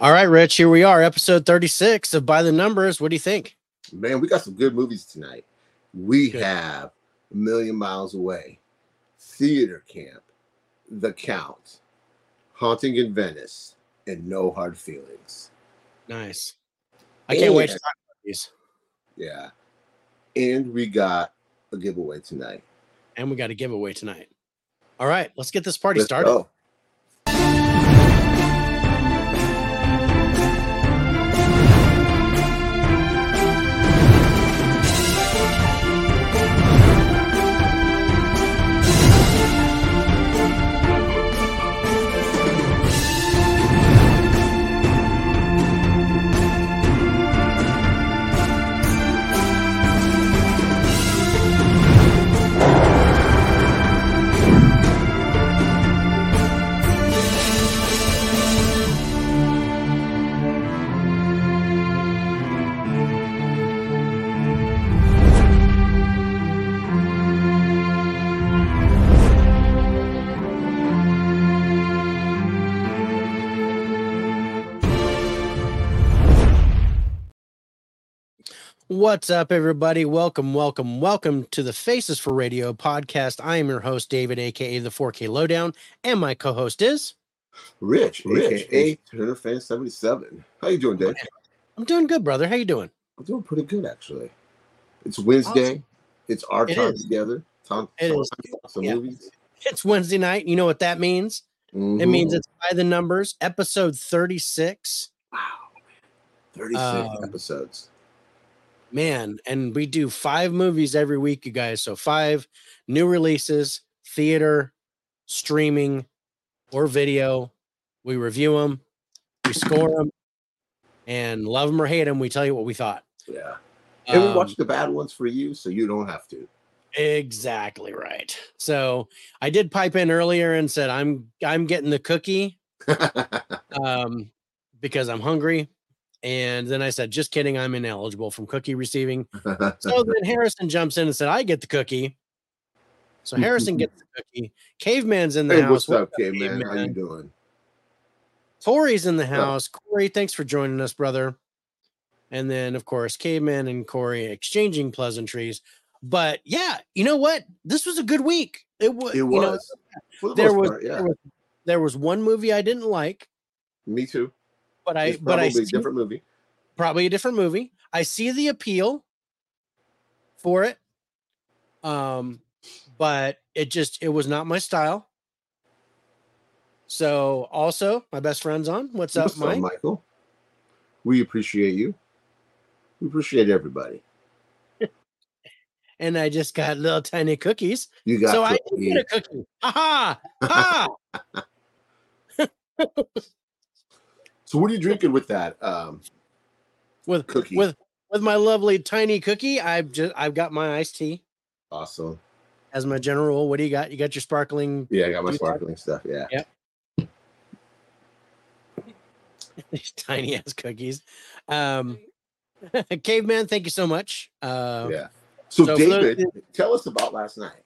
All right, Rich, here we are, episode 36 of By the Numbers. What do you think? Man, we got some good movies tonight. We Good. have A Million Miles Away, Theater Camp, The Count, Haunting in Venice, and No Hard Feelings. Nice. I can't wait to talk about these. Yeah. And we got a giveaway tonight. And we got a giveaway tonight. All right, let's get this party Let's started. go. What's up, everybody? Welcome, welcome, welcome to the Faces for Radio podcast. I am your host, David, aka the 4K Lowedown, and my co-host is Rich, Rich. aka Turner Fan 77. How you doing, Dave? I'm doing good, brother. How you doing? I'm doing pretty good actually. It's Wednesday. Awesome. It's our It time is. together. Time, It time is. to some Yeah. movies. It's Wednesday night. You know what that means? It Mhm. means it's by the numbers, episode 36. wow. 36 Um, episodes. Man, and we do five movies every week, you guys. So five new releases, theater, streaming, or video. We review them, we score them, and love them or hate them. We tell you what we thought. Yeah. And we Um, watch the bad ones for you so you don't have to. exactly right. So I did pipe in earlier and said I'm I'm getting the cookie um, because I'm hungry. And then I said, just kidding, I'm ineligible from cookie receiving. So then Harrison jumps in and said, I get the cookie. So Harrison gets the cookie. Caveman's in the hey, house. what's up, Caveman? man? How you doing? Tori's in the house. Corey, thanks for joining us, brother. And then, of course, Caveman and Corey exchanging pleasantries. But yeah, you know what? This was a good week. It was. It You was. know, the there was, part, yeah. there was there was one movie I didn't like, Me too. But I It's but probably I a see, different movie. probably a different movie. I see the appeal for it. Um, but it just it was not my style. So also my best friend's on. What's up, What's up, Mike? Michael? We appreciate you. We appreciate everybody. And I just got little tiny cookies. You got so I did get a cookie. Ha ha ha. So what are you drinking with that um, with cookie? with with my lovely tiny cookie, I've just I've got my iced tea awesome. as my general. What do you got? You got your sparkling Yeah, I got my sparkling stuff. Yeah. Yeah. these tiny ass cookies. Um caveman, thank you so much. Uh Yeah. So, so for those David, tell us about last night.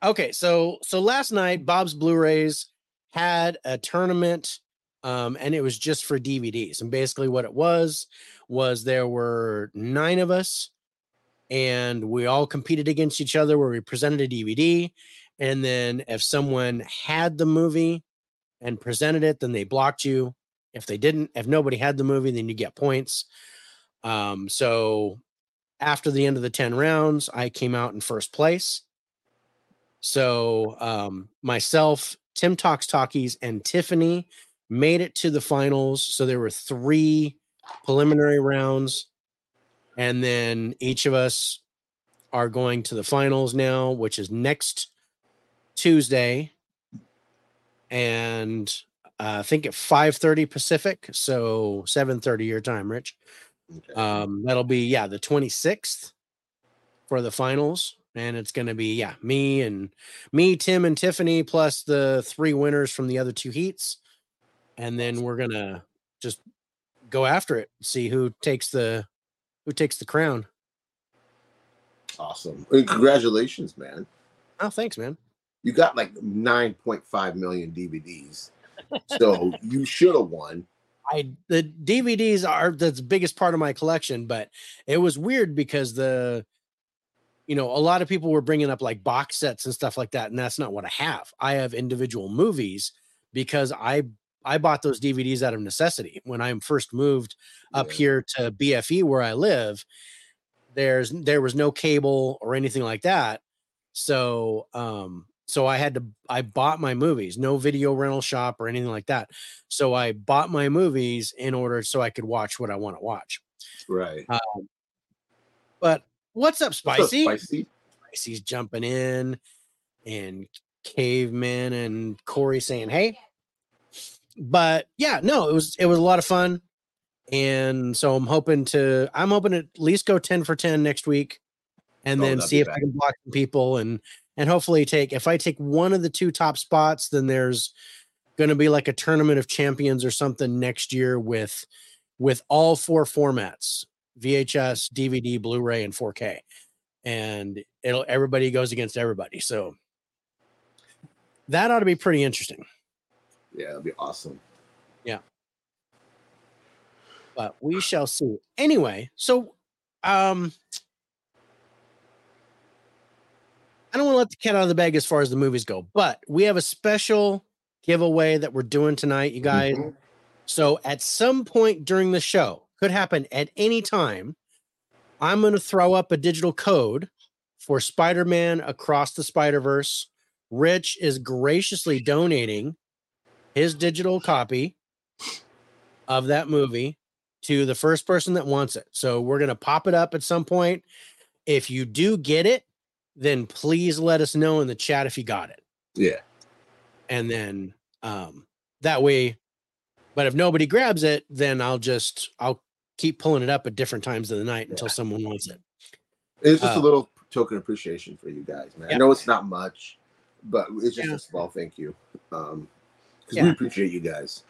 okay, so so last night Bob's Blu-rays had a tournament um and it was just for DVDs. And basically what it was was there were 9 of us and we all competed against each other where we presented a DVD and then if someone had the movie and presented it then they blocked you if they didn't if nobody had the movie then you get points um so after the end of the 10 rounds i came out in first place so um myself tim talks talkies and tiffany made it to the finals so there were three preliminary rounds and then each of us are going to the finals now which is next tuesday and uh, i think at 5.30 pacific so 7.30 your time rich. Um, that'll be yeah the 26th for the finals, and it's gonna be yeah me and me, Tim, and Tiffany plus the three winners from the other two heats, and then we're gonna just go after it, see who takes the who takes the crown. awesome. And congratulations, man. Oh, thanks, man. You got like 9.5 million DVDs. So you should have won. I the DVDs are the biggest part of my collection, but it was weird because the you know, a lot of people were bringing up like box sets and stuff like that and that's not what I have. I have individual movies because I I bought those DVDs out of necessity when I first moved up Yeah. here to BFE where I live. There's there was no cable or anything like that. So um so I had to I bought my movies, no video rental shop or anything like that. So I bought my movies in order so I could watch what I want to watch. Right. But what's up, What's up, Spicy? Spicy. Spicy's jumping in and caveman and Corey saying, Hey. But yeah, no, it was it was a lot of fun. And so I'm hoping to I'm hoping to at least go 10 for 10 next week and Oh, then see if I can block some people and and hopefully take if I take one of the two top spots, then there's gonna be like a tournament of champions or something next year with with all four formats VHS, DVD, Blu-ray, and 4K. And it'll everybody goes against everybody. So that ought to be pretty interesting. Yeah, that'd be awesome. Yeah. But we shall see. Anyway, so um I don't want to let the cat out of the bag as far as the movies go, but we have a special giveaway that we're doing tonight, you guys. Mhm. So at some point during the show, could happen at any time, I'm going to throw up a digital code for Spider-Man Across the Spider-Verse. Rich is graciously donating his digital copy of that movie to the first person that wants it. So we're going to pop it up at some point. If you do get it, then please let us know in the chat if you got it Yeah. and then um that way but if nobody grabs it then i'll just i'll keep pulling it up at different times of the night until someone wants it It's just a Uh, little token appreciation for you guys, man. Yeah. I know it's not much, but it's just Yeah. a small thank you. Um, because Yeah. we appreciate you guys.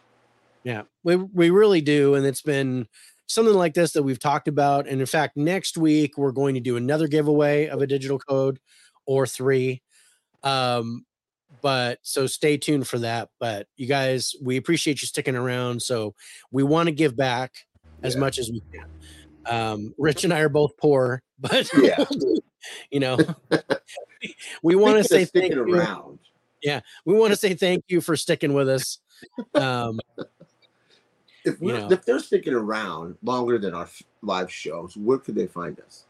yeah we we really do and it's been something like this that we've talked about and in fact next week we're going to do another giveaway of a digital code or three um but so stay tuned for that but you guys we appreciate you sticking around so we want to give back as Yeah. much as we can um rich and i are both poor but Yeah. you know we want to say thank you around. We want to say thank you for sticking with us um If, You know. if they're sticking around longer than our live shows, where could they find us?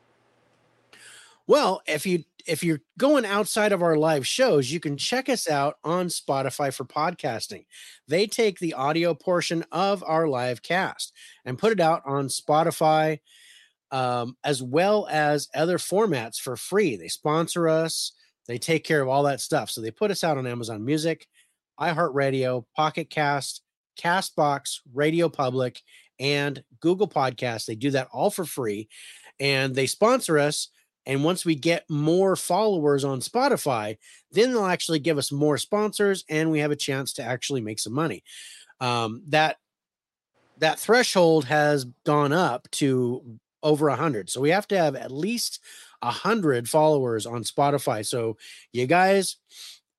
Well, if you if you're going outside of our live shows, you can check us out on Spotify for podcasting. They take the audio portion of our live cast and put it out on Spotify um, as well as other formats for free. They sponsor us. They take care of all that stuff. So they put us out on Amazon Music, iHeartRadio, Pocket Cast, Castbox, Radio Public, and Google Podcasts. They do that all for free, and they sponsor us. And once we get more followers on Spotify, then they'll actually give us more sponsors, and we have a chance to actually make some money. Um, that that threshold has gone up to over a hundred, so we have to have at least a hundred followers on Spotify. So, you guys,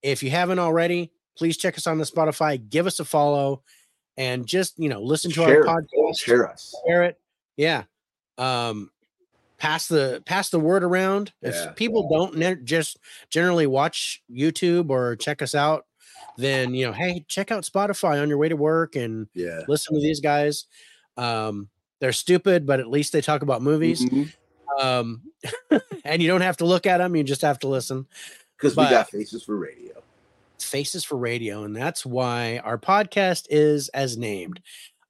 if you haven't already, please check us on the Spotify, give us a follow, and just you know listen to Share our podcast Share us. share it. Yeah. Um, pass the pass the word around. If Yeah. people don't ne- just generally watch YouTube or check us out, then you know, hey, check out Spotify on your way to work and Yeah. listen to these guys. Um, they're stupid, but at least they talk about movies. Mhm. Um, and you don't have to look at them; you just have to listen. Because we got faces for radio. Faces for Radio, and that's why our podcast is as named.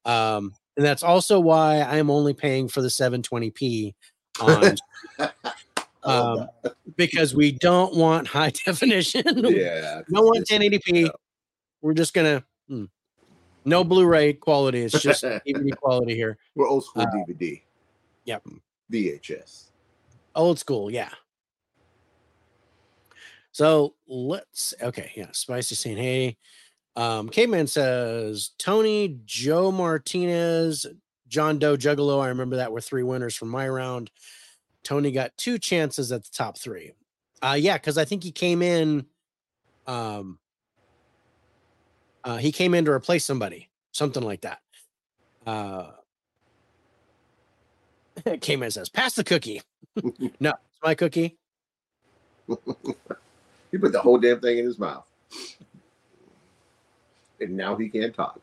Um, and that's also why I'm only paying for the 720p on um, because we don't want high definition. yeah. Want it's- 1080p. no. We're just gonna hmm. no Blu-ray quality. It's just DVD quality here. We're old school Uh, DVD. yep. VHS. Old school, yeah. So let's okay, yeah. Spicy saying, hey. Um, Caveman says Tony, Joe Martinez, John Doe Juggalo. I remember that were three winners from my round. Tony got two chances at the top three. Uh yeah, because I think he came in um uh he came in to replace somebody, something like that. Uh, Caveman says, "Pass the cookie." no, it's my cookie. he put the whole damn thing in his mouth, and now he can't talk.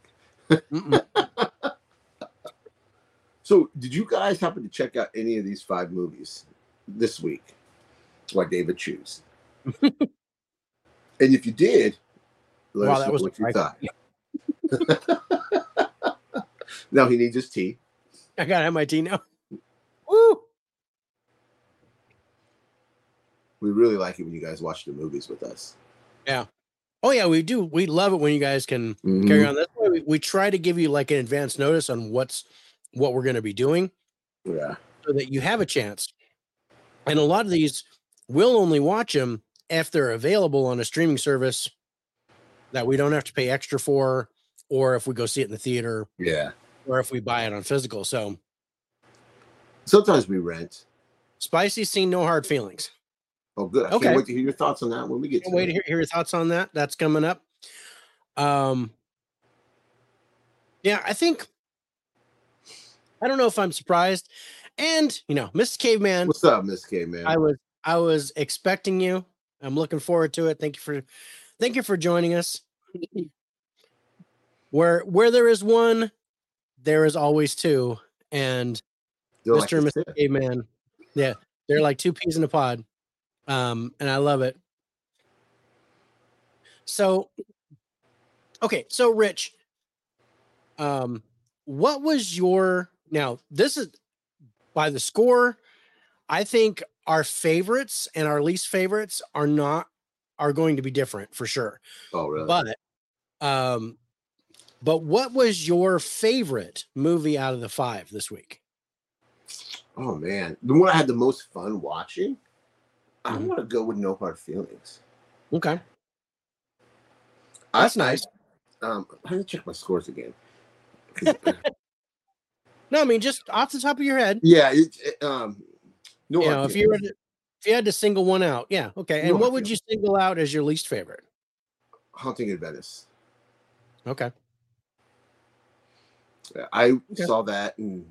so, did you guys happen to check out any of these five movies this week? What David choose? and if you did, let wow, us know what you thought. now he needs his tea. I gotta have my tea now. Woo! We really like it when you guys watch the movies with us. Yeah. Oh yeah, we do. We love it when you guys can mm-hmm. carry on. That's why we, we try to give you like an advance notice on what's what we're going to be doing. Yeah. So that you have a chance. And a lot of these we'll only watch them if they're available on a streaming service that we don't have to pay extra for, or if we go see it in the theater. Yeah. Or if we buy it on physical. So sometimes we rent. Spicy scene, no hard feelings. Oh, good. I okay. can't wait to hear your thoughts on that when we get to wait to hear, hear, your thoughts on that. That's coming up. Um, yeah, I think I don't know if I'm surprised. And you know, Mr. Caveman. What's up, Miss Caveman? I was I was expecting you. I'm looking forward to it. Thank you for thank you for joining us. Where where there is one, there is always two. And they're Mr. Like and Mr. Caveman. Yeah, they're like two peas in a pod. Um, and I love it. So okay, so Rich, um, what was your now this is by the score, I think our favorites and our least favorites are not are going to be different for sure. Oh, really? But um but what was your favorite movie out of the five this week? Oh man, the one I had the most fun watching. Mm-hmm. I want to go with No Hard Feelings. Okay, that's I, nice. Um, I need to check my scores again. no, I mean just off the top of your head. Yeah, it, it, um, no. You know, if you were to, if you had to single one out, yeah, okay. And no what would you single out as your least favorite? Haunting in Venice. Okay. I okay. saw that and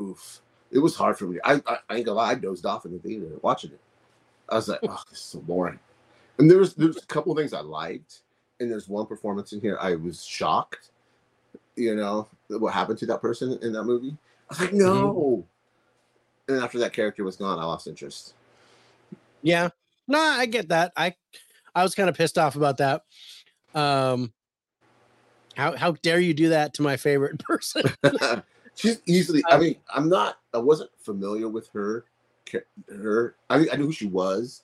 oof, it was hard for me. I, I, I ain't gonna lie, I dozed off in the theater watching it. I was like, oh, this is so boring. And there's there's a couple of things I liked, and there's one performance in here I was shocked. You know what happened to that person in that movie? I was like, no. Mm-hmm. And after that character was gone, I lost interest. Yeah, no, I get that. I I was kind of pissed off about that. Um, how how dare you do that to my favorite person? She's easily. I um, mean, I'm not. I wasn't familiar with her. Her. I mean, I knew who she was,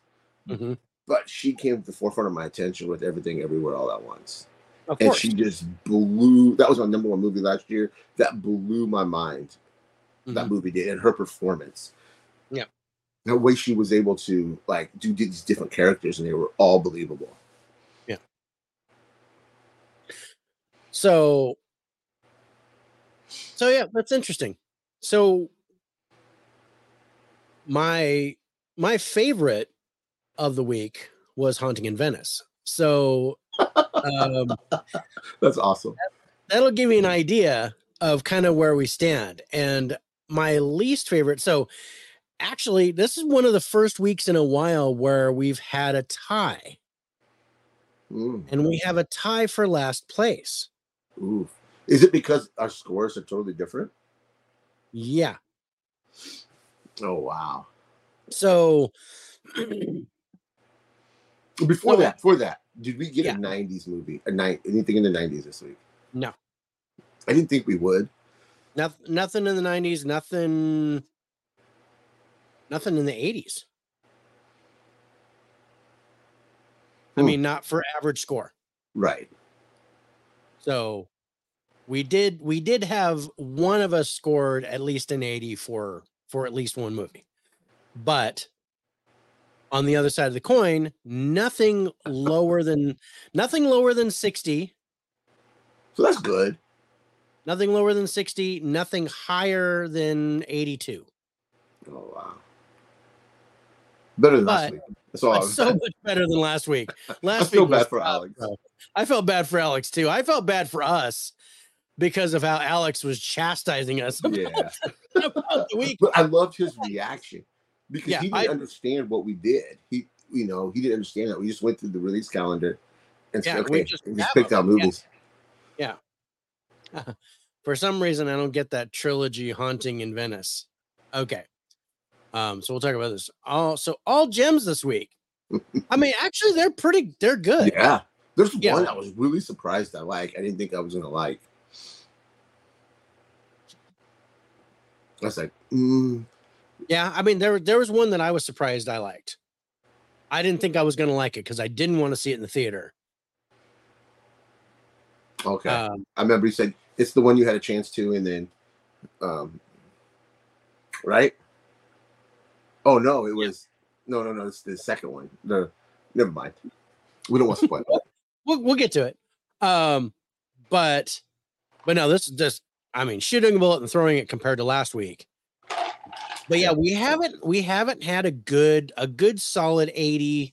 mm-hmm. but she came to the forefront of my attention with everything, everywhere, all at once. Of and she just blew. That was my number one movie last year. That blew my mind. Mm-hmm. That movie did, and her performance. Yeah. The way she was able to like do these different characters, and they were all believable. Yeah. So so yeah, that's interesting. So my my favorite of the week was Haunting in Venice. So um, that's awesome. That, will give you an idea of kind of where we stand. And my least favorite. So actually, this is one of the first weeks in a while where we've had a tie. Mm. And we have a tie for last place. Ooh. Is it because our scores are totally different? Yeah. Oh wow. So before that, before that, did we get yeah. a '90s movie? A night anything in the '90s this week? No. I didn't think we would. Nothing. Nothing in the '90s. Nothing. Nothing in the '80s. Hmm. I mean, not for average score. Right. So we did we did have one of us scored at least an 80 for for at least one movie. But on the other side of the coin nothing lower than nothing lower than 60 so that's good. Nothing lower than 60 nothing higher than 82 oh wow. Better than but, last week. That's all so much better than last week. Last I feel week bad for alex. i felt bad for alex too. I felt bad for us because of how Alex was chastising us about, Yeah. about the week. But I loved his reaction because Yeah, he didn't I- understand what we did. He, you know, he didn't understand that. We just went through the release calendar and Yeah, said, we just we just picked out movies. Yeah. For some reason, I don't get that trilogy haunting in Venice. Okay. Um, so we'll talk about this. All so all gems this week. I mean, actually, they're pretty, they're good. Yeah. There's Yeah. one I was really surprised I like. I didn't think I was gonna like. I was like, mm, Yeah, I mean, there there was one that I was surprised I liked. I didn't think I was gonna like it because I didn't want to see it in the theater. okay. Um, I remember you said it's the one you had a chance to, and then, um, right? Oh no, it was no, no, no. It's the second one. The never mind. We don't want to spoil. we'll we'll get to it. Um, but but no, this is just I mean, shooting a bullet and throwing it compared to last week. But yeah, we haven't we haven't had a good a good solid 80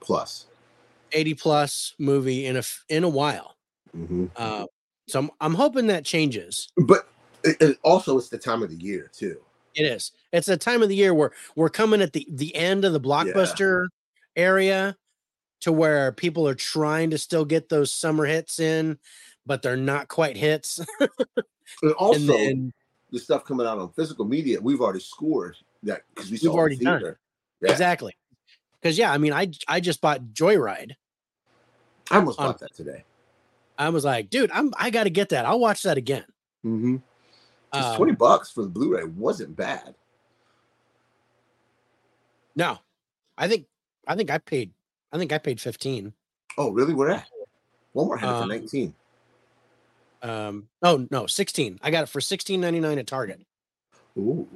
Plus, 80 plus movie in a in a while. hmm Uh, so I'm I'm hoping that changes. but it, it also it's the time of the year too. It is. It's a time of the year where we're coming at the the end of the blockbuster area to where people are trying to still get those summer hits in, but they're not quite hits. And also, and then the stuff coming out on physical media, we've already scored that because we saw it in already done theater. Yeah. exactly. Because yeah, I mean, I I just bought Joyride. I almost On- bought that today. I was like, dude, I'm I got to get that. I'll watch that again. Mm-hmm. Um, twenty bucks for the Blu-ray. wasn't bad. No, I think I think I paid I think I paid 15. Oh, really? Where at? Walmart had it for Um, nineteen. Um, oh no, 16. I got it for 16.99 at Target. Ooh,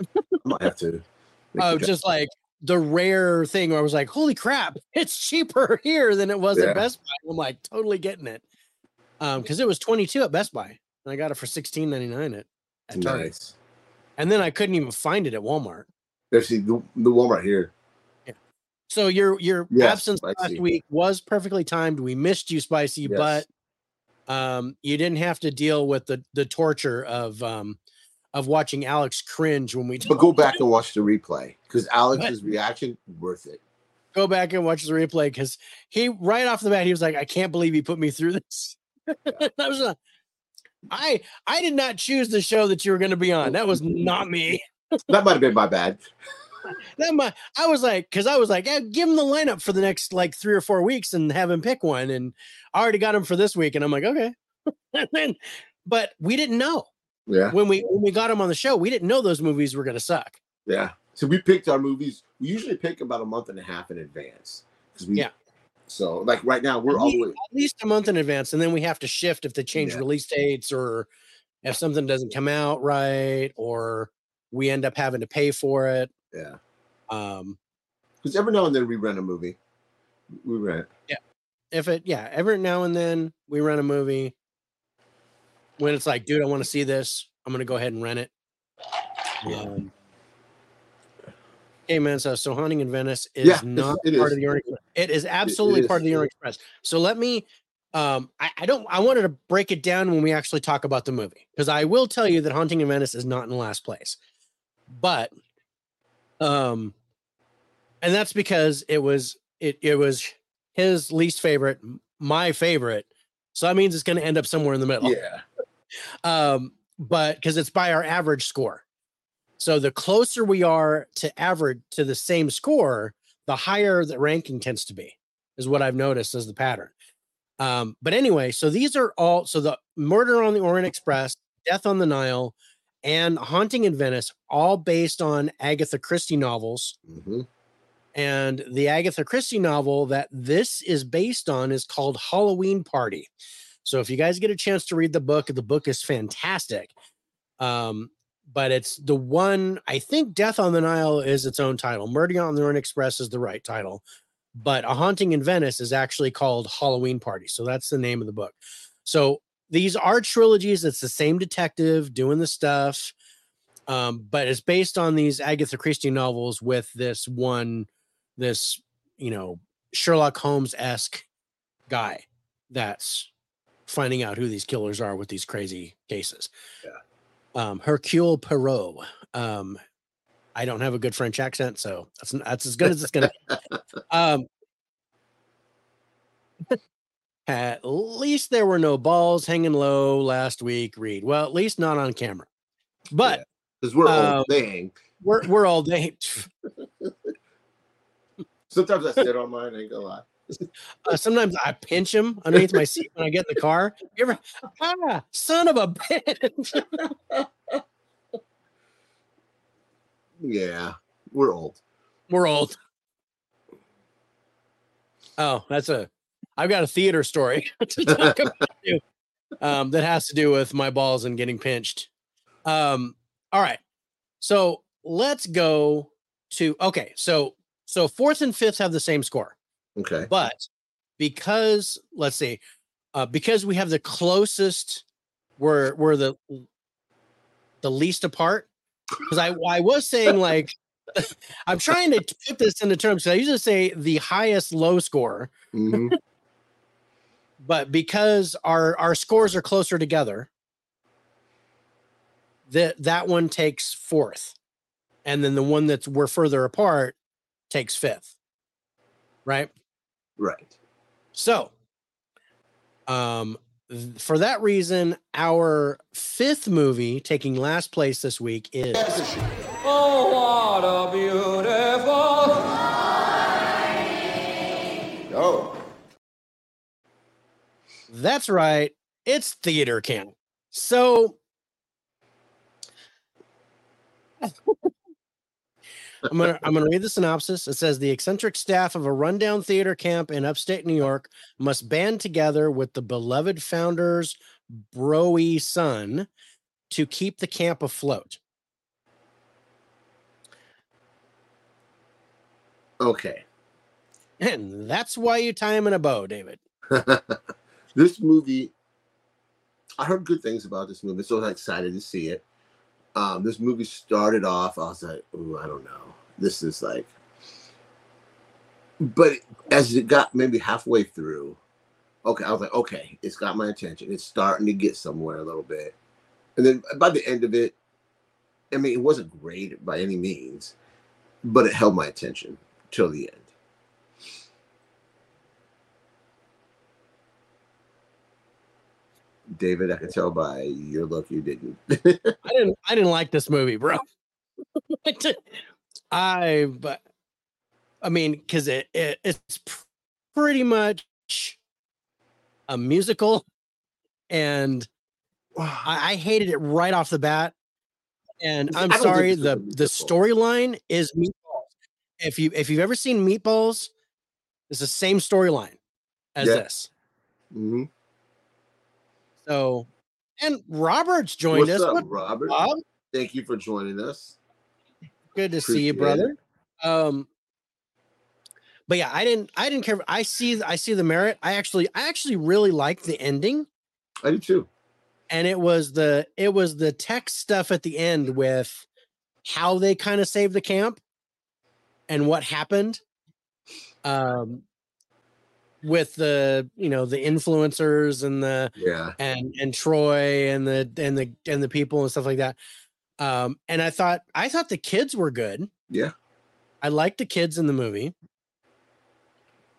I might have to. Oh, just like the rare thing where I was like, holy crap, it's cheaper here than it was Yeah. at Best Buy. I'm like totally getting it. Um, because it was 22 at Best Buy. And I got it for 16.99 at, at Target. nice. And then I couldn't even find it at Walmart. There's the, the Walmart here. Yeah. So your your Yes, absence I last week was perfectly timed. We missed you, Spicy, Yes. but um, you didn't have to deal with the the torture of um of watching Alex cringe when we But go back and watch the replay because Alex's reaction worth it. go back and watch the replay because he right off the bat he was like, I can't believe he put me through this. that was a, I I did not choose the show that you were going to be on. That was not me. That might have been my bad. That my I was like, because I was like, eh, give him the lineup for the next like three or four weeks and have him pick one. And I already got him for this week, and I'm like, okay. and then, but we didn't know Yeah, when we when we got him on the show, we didn't know those movies were going to suck. yeah. So we picked our movies. We usually pick about a month and a half in advance because we. Yeah. So like right now we're At all least, way. at least a month in advance, and then we have to shift if they change Yeah. release dates or if something doesn't come out right, or we end up having to pay for it. Yeah. Um, Because every now and then we rent a movie. We rent. Yeah. If it, yeah, every now and then we rent a movie when it's like, dude, I want to see this. I'm gonna go ahead and rent it. Yeah. Um, okay, man. So, so haunting in Venice is Yeah, not it part is. of the Orient. Express. It is absolutely part of the Orient Express. So let me. Um, I, I don't. I wanted to break it down when we actually talk about the movie because I will tell you that Haunting in Venice is not in last place, but, um, and that's because it was it it was his least favorite, my favorite. So that means it's going to end up somewhere in the middle Yeah. um but because it's by our average score so the closer we are to average to the same score the higher the ranking tends to be is what i've noticed as the pattern um but anyway so these are all so the murder on the orient express death on the nile and haunting in venice all based on agatha christie novels hmm and the Agatha Christie novel that this is based on is called Halloween Party. So if you guys get a chance to read the book, the book is fantastic. Um, but it's the one I think Death on the Nile is its own title. Murder on the Orient Express is the right title, but A Haunting in Venice is actually called Halloween Party. So that's the name of the book. So these are trilogies. It's the same detective doing the stuff, um, but it's based on these Agatha Christie novels with this one this you know Sherlock Holmes esque guy that's finding out who these killers are with these crazy cases. Yeah. Um, Hercule Poirot. Um, I don't have a good French accent, so that's that's as good as it's gonna. um, at least there were no balls hanging low last week, Reed. Well, at least not on camera. But because we're Um, old, they we're we're all day. Sometimes I sit on mine. I ain't gonna lie. Uh, sometimes I pinch him underneath my seat when I get in the car. You ever, ah, son of a bitch. Yeah, we're old. We're old. Oh, that's a. I've got a theater story to talk about too, um, that has to do with my balls and getting pinched. Um, all right, so let's go to okay. So so fourth and fifth have the same score. Okay. but because let's see uh because we have the closest we're we're the the least apart because i i was saying like i'm trying to put this into terms i usually say the highest low score hmm but because our our scores are closer together that that one takes fourth and then the one that's we're further apart takes fifth right Right. So, um, for that reason, our fifth movie taking last place this week is Oh, what a beautiful. That's right, it's Theater Camp. So, I'm gonna I'm gonna read the synopsis. It says the eccentric staff of a rundown theater camp in upstate New York must band together with the beloved founder's broy son to keep the camp afloat. Okay. And that's why you tie him in a bow, David. this movie, I heard good things about this movie, so I was excited to see it. Um, this movie started off, I was like, "Ooh, I don't know. This is like," but as it got maybe halfway through, okay, I was like, "Okay, it's got my attention. It's starting to get somewhere a little bit." And then by the end of it, I mean, it wasn't great by any means, but it held my attention till the end. David, I can tell by your look you didn't. I didn't I didn't like this movie, bro. I but I mean, because it, it it's pretty much a musical, and I, I hated it right off the bat. And I'm sorry, this was a the the storyline is Meatballs. If you if you've ever seen Meatballs, it's the same storyline as Yeah. this. Mhm. So, and Robert's joined us. What's us. up, What, Robert? Bob? Thank you for joining us. Good to see you, Appreciate brother. Um, but yeah, I didn't. I didn't care. I see. I see the merit. I actually. I actually really liked the ending, I do too. and it was the. It was the tech stuff at the end with how they kind of saved the camp, and what happened. Um, with the you know the influencers and the Yeah. and and Troy and the and the and the people and stuff like that. Um, and I thought I thought the kids were good. Yeah. I liked the kids in the movie.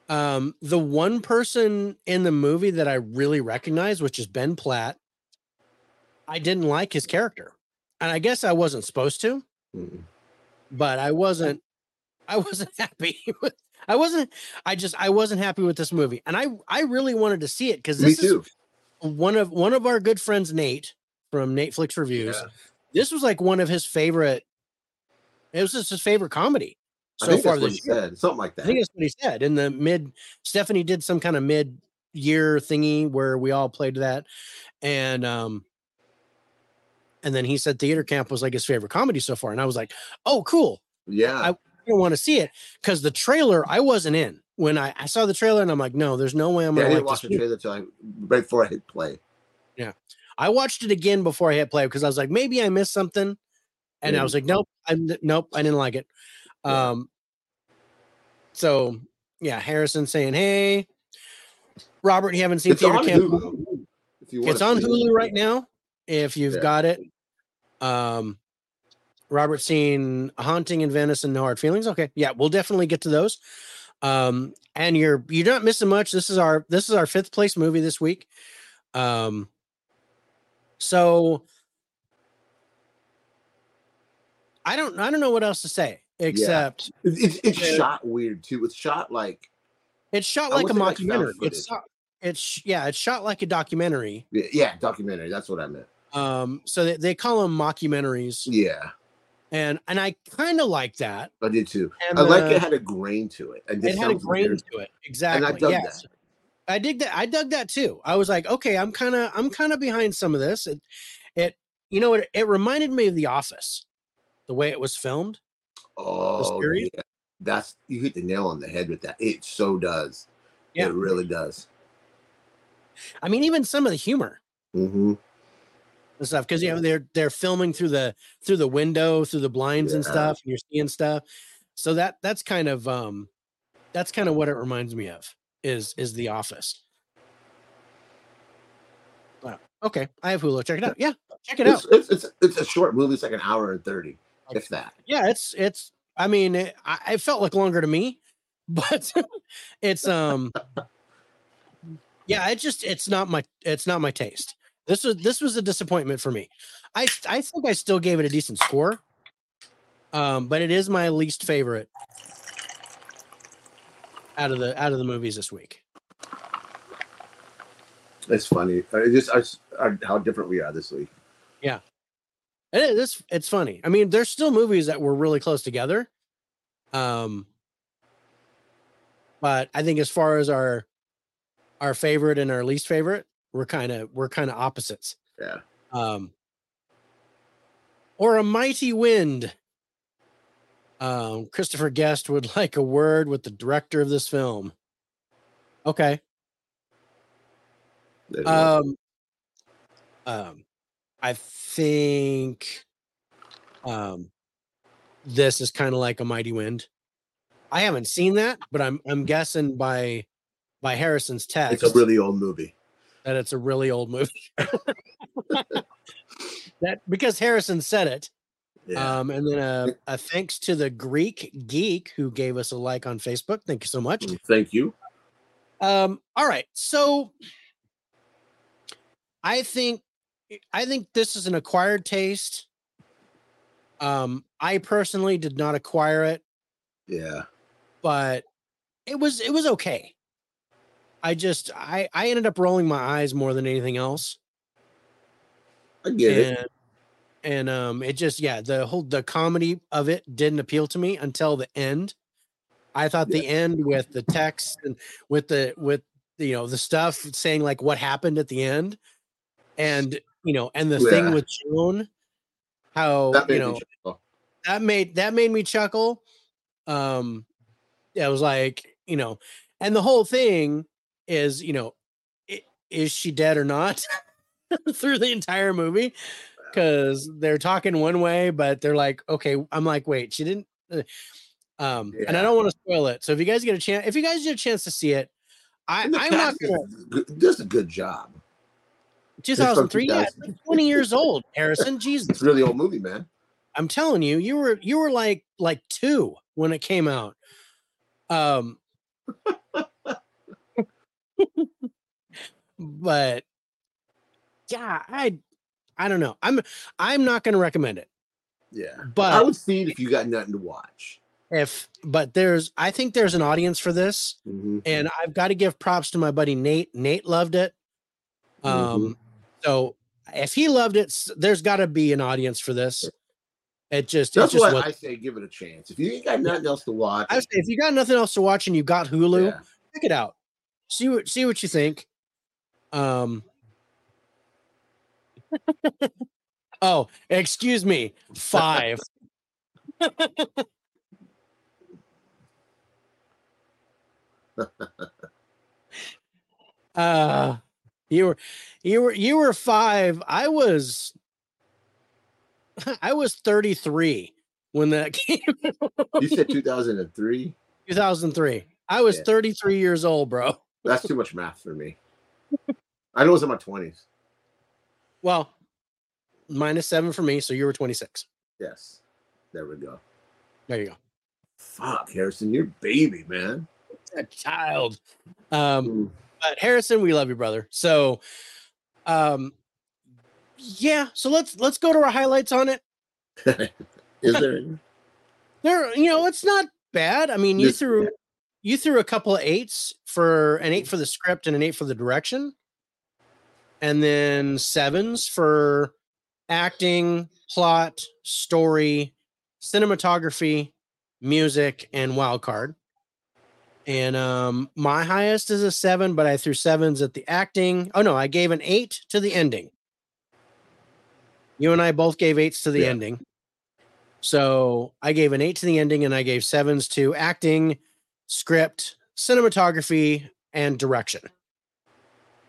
Um, the one person in the movie that I really recognized, which is Ben Platt, I didn't like his character, and I guess I wasn't supposed to, Mm. but I wasn't. I wasn't happy with. I wasn't. I just. I wasn't happy with this movie, and I. I really wanted to see it because Me this is too. one of one of our good friends Nate from Nate Flicks Reviews. Yeah. This was like one of his favorite. It was just his favorite comedy so far this he year. said. Something like that. I think that's what he said in the mid. Stephanie did some kind of mid year thingy where we all played that, and um, and then he said theater camp was like his favorite comedy so far, and I was like, oh, cool. Yeah. I don't want to see it because the trailer I wasn't in when I, I saw the trailer, and I'm like, no, there's no way I'm yeah gonna didn't like watch the trailer till I, right before I hit play. Yeah, I watched it again before I hit play because I was like, maybe I missed something. And I was like, nope, I nope, I didn't like it. Yeah. Um so yeah, Harrison saying, Hey, Robert, you haven't seen It's theater on camp. Hulu. If you it's on see it. Hulu right now. If you've Yeah. got it, um, Robert seen Haunting in Venice and No Hard Feelings. Okay, yeah, we'll definitely get to those. Um, and you're you're not missing much. This is our this is our fifth place movie this week. Um, so I don't I don't know what else to say except It- It's, it's Yeah. shot weird too. It's shot like it's shot like a say like mockumentary. it's shot, it's yeah, it's shot like a documentary. yeah, yeah, documentary. That's what I meant. Um, so they, they call them mockumentaries, Yeah, and and I kind of like that. I did too. And I like uh, it had a grain to it. And it had a grain weird. to it. Exactly. And I dug yes. I dig that. I dug that too. I was like, okay, I'm kind of I'm kind of behind some of this. It it you know it it reminded me of The Office, the way it was filmed. Oh, yeah. That's you hit the nail on the head with that. It so does. Yeah. It really does. I mean, even some of the humor hmm and stuff because you know they're they're filming through the through the window through the blinds and stuff and you're seeing stuff so that that's kind of um that's kind of what it reminds me of is is the office Wow. okay i have hulu check it out yeah check it out It's, it's, it's it's a short movie. It's like an hour and thirty, if that. yeah it's it's i mean it, I, it felt like longer to me but it's um yeah it just it's not my it's not my taste this was this was a disappointment for me i i think i still gave it a decent score um but it is my least favorite out of the out of the movies this week It's funny. I just I, I- how different we are this week. Yeah, it is it's funny i mean there's still movies that were really close together um but i think as far as our our favorite and our least favorite we're kind of we're kind of opposites Yeah. um or a mighty wind um christopher guest would like a word with the director of this film okay There you go. um um i think um this is kind of like a mighty wind i haven't seen that but i'm i'm guessing by by harrison's text it's a really old movie. That it's a really old movie that because harrison said it Yeah. um and then a, a thanks to the greek geek who gave us a like on facebook thank you so much Thank you. Um, all right. So I think I think this is an acquired taste. Um, I personally did not acquire it, Yeah. but it was it was okay. I just I I ended up rolling my eyes more than anything else. I get it. and and um it just yeah the whole the comedy of it didn't appeal to me until the end i thought the end with the text and with the with the, you know the stuff saying like what happened at the end and you know and the Yeah. thing with joan how you know that made that made me chuckle um yeah, it was like you know and the whole thing is you know is she dead or not through the entire movie because they're talking one way but they're like okay i'm like wait she didn't uh, um and i don't want to spoil it so if you guys get a chance if you guys get a chance to see it i i'm not gonna does a good job. 2003 yeah like 20 years old harrison jesus It's really old movie, man. I'm telling you, you were you were like like two when it came out. Um but yeah, I I don't know. I'm I'm not gonna recommend it. Yeah. But I would see it if you got nothing to watch. if but there's I think there's an audience for this, Mhm. and I've got to give props to my buddy Nate. Nate loved it. Um so if he loved it, there's gotta be an audience for this. It just That's it's just what I say give it a chance. If you ain't got nothing else to watch, I say if you got nothing else to watch and you got Hulu, yeah. check it out. See what see what you think. Um Oh, excuse me. 5. uh you were you were you were 5. I was I was 33 when that came you said 2003. 2003. I was Yeah. 33 years old, bro. That's too much math for me. I know it was in my 20s. Well, minus seven for me, so you were 26. Yes. There we go. There you go. Fuck, Harrison, you're baby, man. A child. Um, Mm. but Harrison, we love you, brother. So, um, yeah. So let's let's go to our highlights on it. Is there any? There, you know, it's not bad. I mean, you This- threw you threw a couple of eights for an eight for the script and an eight for the direction, and then sevens for acting, plot, story, cinematography, music, and wild card. And um, my highest is a seven, but I threw sevens at the acting. Oh no, I gave an eight to the ending. You and I both gave eights to the Yeah. ending. So I gave an eight to the ending, and I gave sevens to acting, script, cinematography, and direction.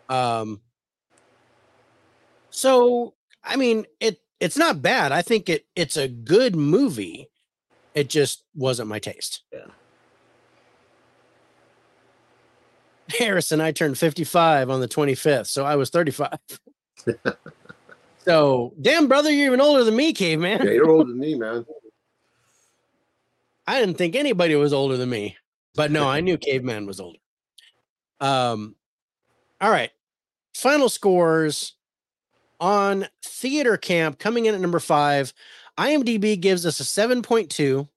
Um. So I mean, it it's not bad. I think it it's a good movie. It just wasn't my taste. Yeah. Harrison, I turned 55 on the 25th, so I was 35. so, damn, brother, you're even older than me, caveman. Yeah, you're older than me, man. I didn't think anybody was older than me, but no, I knew caveman was older. Um, all right, final scores on theater camp coming in at number five. IMDb gives us a 7.2.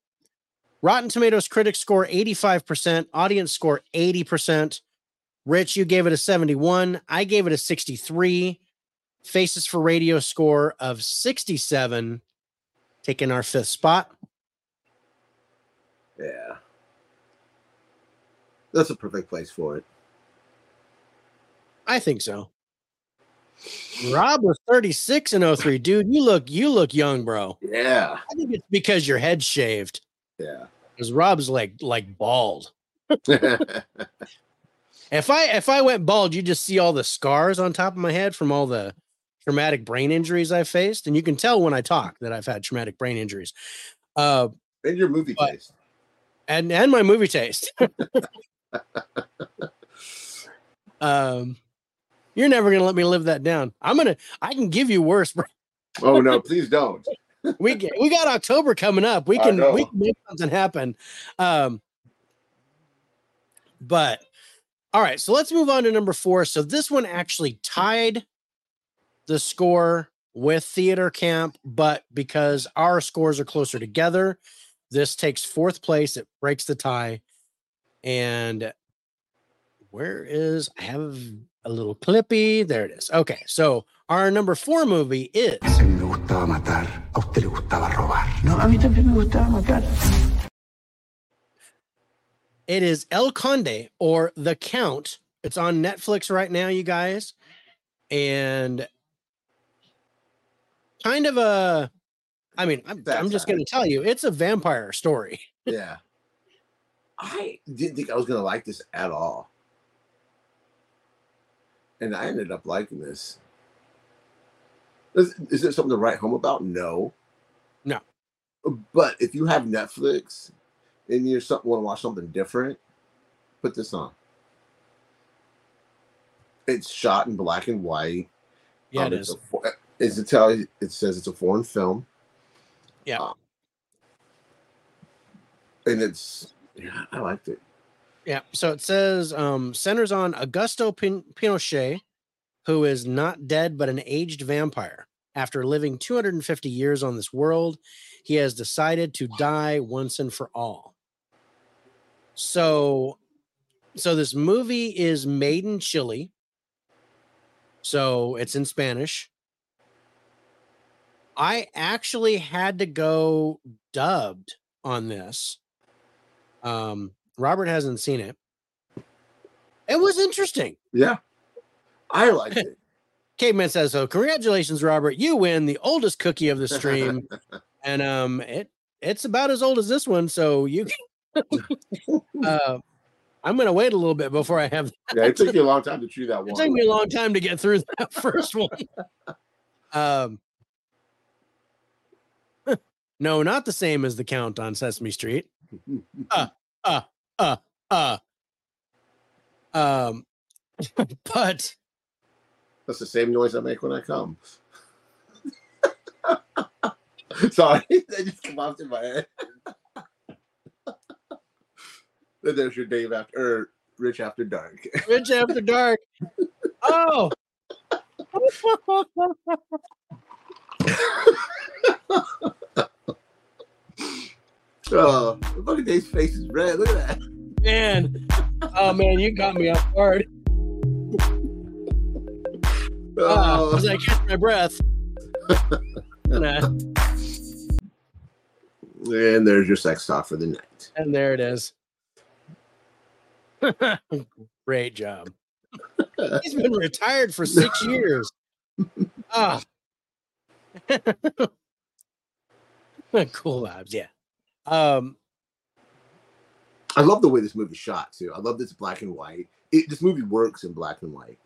Rotten Tomatoes critics score 85%, audience score 80%. Rich, you gave it a 71. I gave it a 63. Faces for Radio score of 67, taking our fifth spot. Yeah. That's a perfect place for it. I think so. Rob was 36 in 03. Dude, you look you look young, bro. Yeah. I think it's because your head's shaved. Yeah. Because Rob's like like bald. If I if I went bald, you just see all the scars on top of my head from all the traumatic brain injuries I faced. And you can tell when I talk that I've had traumatic brain injuries. Uh and your movie But- taste. and and my movie taste. um you're never gonna let me live that down. I'm gonna I can give you worse, bro. Oh no, please don't. we get, we got October coming up. We can we can make something happen. Um, but all right, so let's move on to number four. So this one actually tied the score with theater camp, but because our scores are closer together, this takes fourth place. It breaks the tie. And where is I have a little clippy? There it is. Okay, so our number four movie is A mí me gustaba matar, a usted le gustaba robar. No, a mí también me gustaba matar. It is El Conde or The Count. It's on Netflix right now, you guys. And kind of a, I mean, I'm, I'm just going to tell you, it's a vampire story. Yeah. I didn't think I was gonna like this at all. And I ended up liking this. Is, is it something to write home about? No. No. But if you have Netflix and you're something want to watch something different, put this on. It's shot in black and white. Yeah, Um, it it's is. a fo- It's a tell. It says it's a foreign film. Yeah. Um, and it's yeah, I liked it. Yeah. So it says um, centers on Augusto Pin- Pinochet, who is not dead but an aged vampire. After living 250 years on this world, he has decided to die once and for all. So, so this movie is made in Chile. So it's in Spanish. I actually had to go dubbed on this. Um, Robert hasn't seen it. It was interesting. Yeah, I liked it. Caveman says so. Congratulations, Robert. You win the oldest cookie of the stream. and um it it's about as old as this one, so you can uh I'm gonna wait a little bit before I have yeah, it took you a long time to chew that one. it took me a long time to get through that first one. Um no, not the same as the count on Sesame Street. uh, uh, uh. Uh. Um, but That's the same noise I make when I come. Sorry, that just come off in my head. then there's your Dave after or Rich after dark. Rich after dark. Oh. Oh, fucking Dave's face is red. Look at that. man. Oh man, you got me off guard. Oh, as I catch my breath. Nah, and there's your sex talk for the night. and there it is. Great job. He's been retired for six years. Ah. cool vibes, yeah. Um, I love the way this movie's shot too. I love this black and white. It, this movie works in black and white.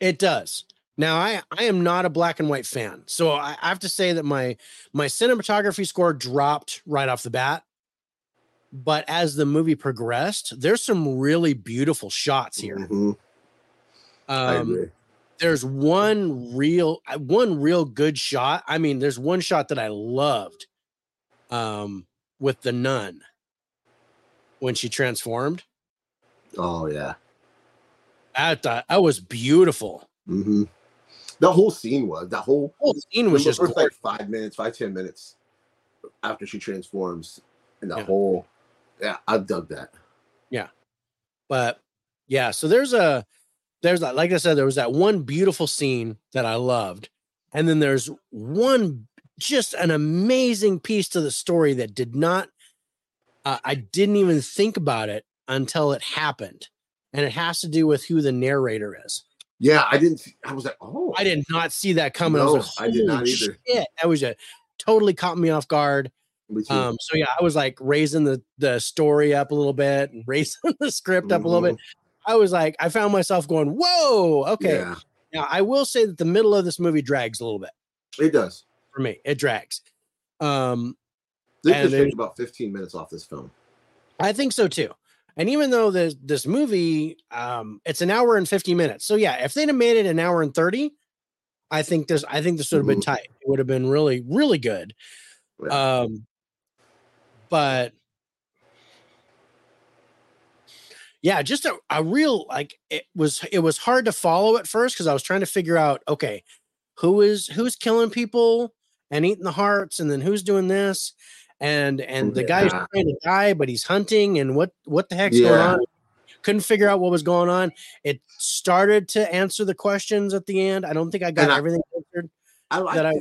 It does. Now I I am not a black and white fan. So I, I have to say that my my cinematography score dropped right off the bat. But as the movie progressed, there's some really beautiful shots here. Mhm. I Um there's one real uh, one real good shot. I mean, there's one shot that I loved um with the nun when she transformed. Oh yeah. I thought that was beautiful. hmm The whole scene was that whole The whole scene was just first like five minutes, five ten minutes after she transforms, and the Yeah. whole yeah, I dug that. Yeah, but yeah so there's a there's that like i said there was that one beautiful scene that i loved and then there's one just an amazing piece to the story that did not uh, i didn't even think about it until it happened and it has to do with who the narrator is Yeah, I didn't. I was like, oh, i did not see that coming No, I, was like, I did not either." shit." that was a totally caught me off guard Me um so yeah i was like raising the the story up a little bit and raising the script up a little bit Mm-hmm. I was like, I found myself going, whoa, okay. Yeah, Now I will say that the middle of this movie drags a little bit it does. For me. It drags. Um, They could take about fifteen minutes off this film. I think so too. And even though this this movie, um, it's an hour and 50 minutes. So yeah, if they'd have made it an hour and 30, I think this I think this would have been Mhm. tight. It would have been really, really good. Yeah. Um, but yeah, just a, a real like it was it was hard to follow at first because I was trying to figure out okay, who is who's killing people and eating the hearts, and then who's doing this, and and the guy's Yeah. trying to die, but he's hunting, and what what the heck's going on? Couldn't figure out what was going on. It started to answer the questions at the end. I don't think I got I- everything answered, I that I-.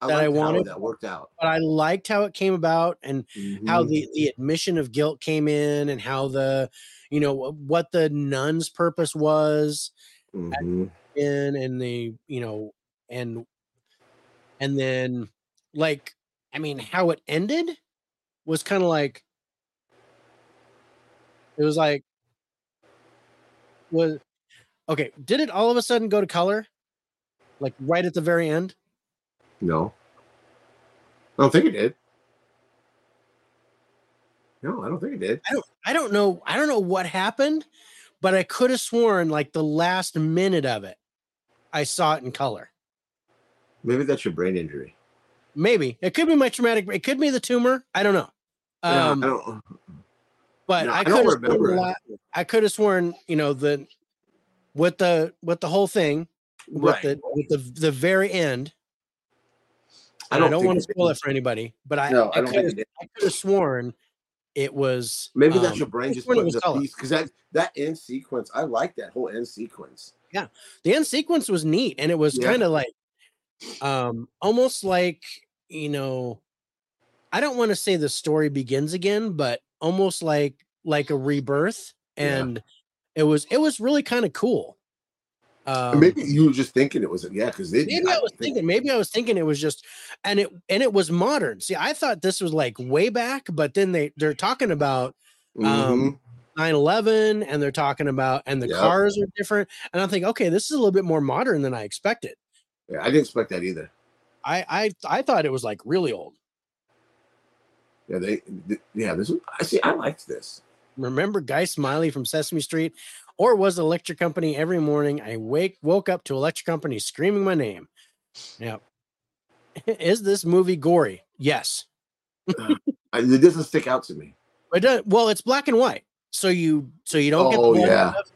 I that I how wanted. that worked out. but I liked how it came about and how Mhm. the the admission of guilt came in and how the you know what the nun's purpose was Mhm. in and the you know and and then like i mean how it ended was kind of like it was like was okay did it all of a sudden go to color like right at the very end No, I don't think it did. No, I don't think it did. I don't I don't know. I don't know what happened, but I could have sworn like the last minute of it, I saw it in color. Maybe that's your brain injury. Maybe it could be my traumatic. It could be the tumor. I don't know. Yeah, Um, I don't. but no, I I could have remember sworn. it. I could have sworn. You know the with the with the whole thing with Right. the with the the very end. I don't, I don't want to spoil it for anybody, but I No, I I don't could have. I could have sworn it was Maybe um, that's your brain just putting color. piece because that that end sequence. I like that whole end sequence. Yeah, the end sequence was neat and it was Yeah. kind of like um almost like you know i don't want to say the story begins again but almost like like a rebirth Yeah. and it was it was really kind of cool um, maybe you were just thinking it was yeah because maybe I was thinking maybe I was thinking it was just and it and it was modern. See, I thought this was like way back, but then they they're talking about um, 9/11 and they're talking about and the Yep. cars are different and i think okay, this is a little bit more modern than I expected. Yeah, I didn't expect that either. I I I thought it was like really old. Yeah, they th- yeah. This I see. I liked this. Remember Guy Smiley from Sesame Street or was electric company every morning i wake woke up to electric company screaming my name yeah is this movie gory yes uh, I- it doesn't stick out to me. it does, well it's black and white so you so you don't get Oh, the blood yeah. stuff,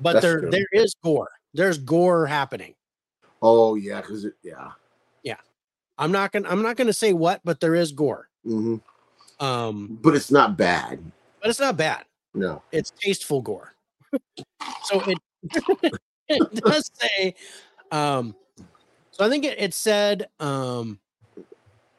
but That's there true. there is gore there's gore happening Oh yeah, because it, yeah. i'm not gonna i'm not gonna say what but there is gore hmm um But it's not bad. but it's not bad No. it's tasteful gore. so it it does say um so I think it, it said um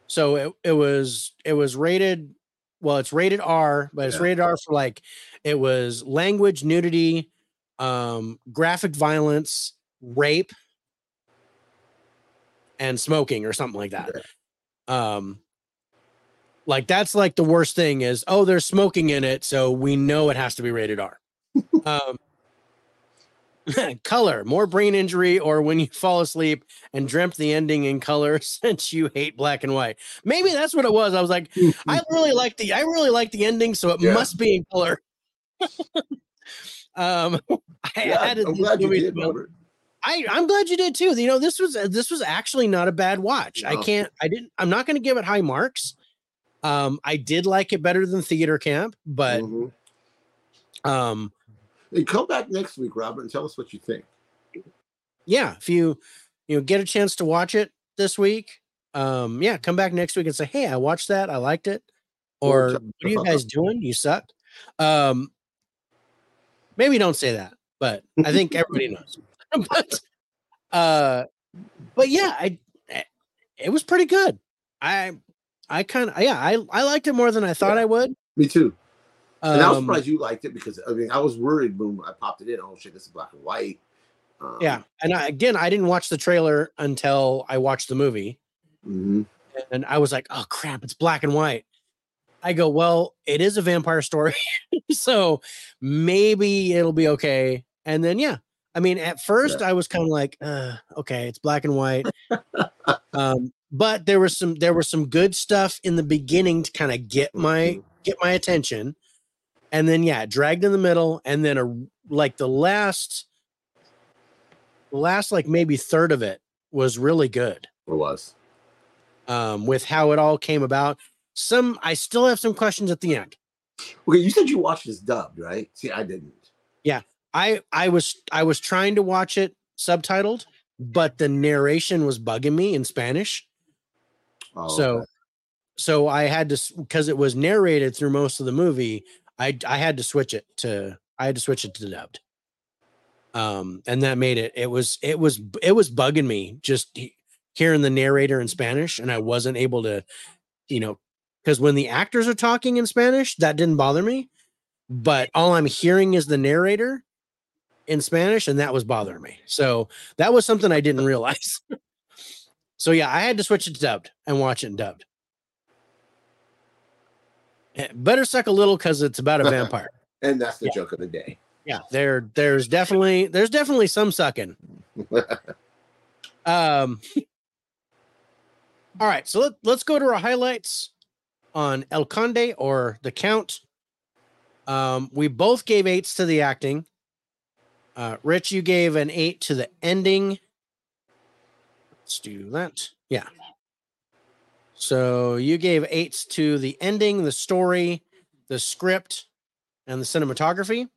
so it, it was it was rated well it's rated R, but it's Yeah. rated R for like it was language, nudity, um graphic violence, rape and smoking or something like that. Um like that's like the worst thing is oh there's smoking in it so we know it has to be rated R. um color more brain injury or when you fall asleep and dreamt the ending in color since you hate black and white maybe that's what it was i was like i really like the i really like the ending so it Yeah. must be in color um i Yeah, added I'm these glad you did, Robert. I, I'm glad you did too. You know, this was this was actually not a bad watch. I can't. I didn't. I'm not going to give it high marks. Um, I did like it better than Theater Camp, but Mhm. um, Hey, come back next week, Robert, and tell us what you think. yeah, if you you know get a chance to watch it this week, um, yeah, come back next week and say, hey, I watched that, I liked it, Or or what are you guys doing? You suck. Um, maybe don't say that, but I think everybody knows. but uh, but yeah, I eh, it was pretty good. I I kind of yeah, I I liked it more than I thought I would. Me too. And I was Um, surprised you liked it because I mean I was worried when I popped it in. Oh shit, this is black and white. Um, yeah, and I, again, I didn't watch the trailer until I watched the movie. mhm. and I was like, "Oh crap, it's black and white." I go, "Well, it is a vampire story, so maybe it'll be okay." And then, yeah, I mean, at first I was kind of like, uh, "Okay, it's black and white," um, but there was some there was some good stuff in the beginning to kind of get my get my attention, and then yeah, dragged in the middle, and then a like the last, last like maybe third of it was really good It was. um, with how it all came about. Some I still have some questions at the end. Okay, you said you watched this dubbed, right? See, I didn't. I I was I was trying to watch it subtitled, but the narration was bugging me in Spanish. Oh, so okay. so I had to because it was narrated through most of the movie. I I had to switch it to I had to switch it to dubbed. Um, and that made it. It was it was it was bugging me just hearing the narrator in Spanish, and I wasn't able to, you know, because when the actors are talking in Spanish, that didn't bother me, but all I'm hearing is the narrator in Spanish, and that was bothering me. So that was something I didn't realize. so yeah, I had to switch it to dubbed and watch it in dubbed. Eh, Better suck a little because it's about a vampire. and that's the yeah. joke of the day. Yeah, there, there's definitely, there's definitely some sucking. Um. All right, so let, let's go to our highlights on El Conde or the Count. Um, we both gave eights to the acting. Uh, Rich, you gave an eight to the ending. Let's do that. Yeah. So you gave eights to the ending, the story, the script, and the cinematography.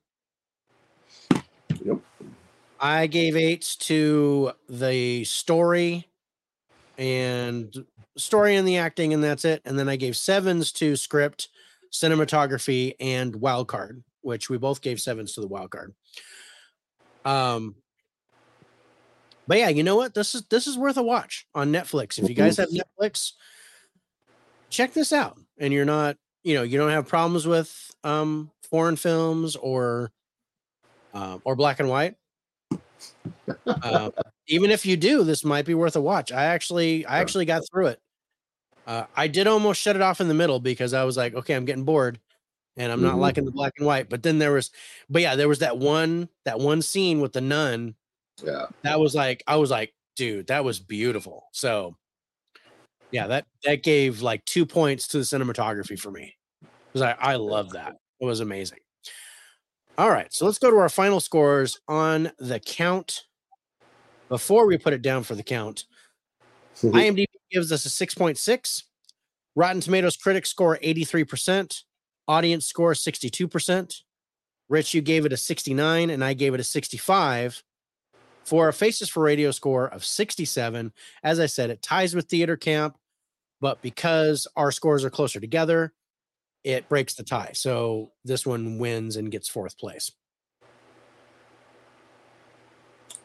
Yep. I gave eights to the story and story and the acting, and that's it. And then I gave sevens to script, cinematography, and wild card, which we both gave sevens to the wild card. Um, but yeah, you know what? This is this is worth a watch on Netflix. If you guys have Netflix, check this out. And you're not, you know, you don't have problems with um foreign films or uh, or black and white. Uh, even if you do, this might be worth a watch. I actually, I actually got through it. Uh, I did almost shut it off in the middle because I was like, okay, I'm getting bored, and I'm not Mhm. liking the black and white. But then there was, but yeah, there was that one, that one scene with the nun Yeah. that was like, I was like, dude, that was beautiful. So, yeah, that that gave like two points to the cinematography for me because I I love that. It was amazing. All right, so let's go to our final scores on the count. Before we put it down for the count, IMDb gives us a 6.6. Rotten Tomatoes critics score 83%. Audience score 62%. Rich, you gave it a 69, and I gave it a 65 for a Faces for Radio score of 67. As I said, it ties with Theater Camp, but because our scores are closer together, it breaks the tie. So this one wins and gets fourth place.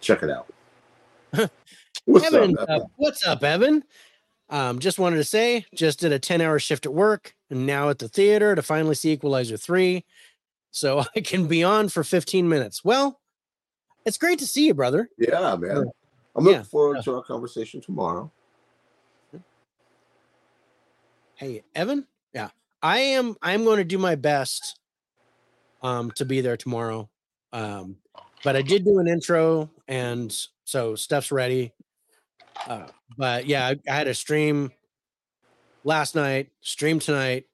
Check it out. What's Evan, up? uh, what's up, Evan? Um, just wanted to say, just did a 10 hour shift at work and now at the theater to finally see Equalizer 3. So I can be on for 15 minutes. Well, it's great to see you, brother. Yeah, man. I'm looking Yeah. forward to our conversation tomorrow. Hey, Evan. Yeah, I am. I'm going to do my best um, to be there tomorrow. Um, but I did do an intro, and so stuff's ready. Uh, but yeah, I, I had a stream last night, stream tonight,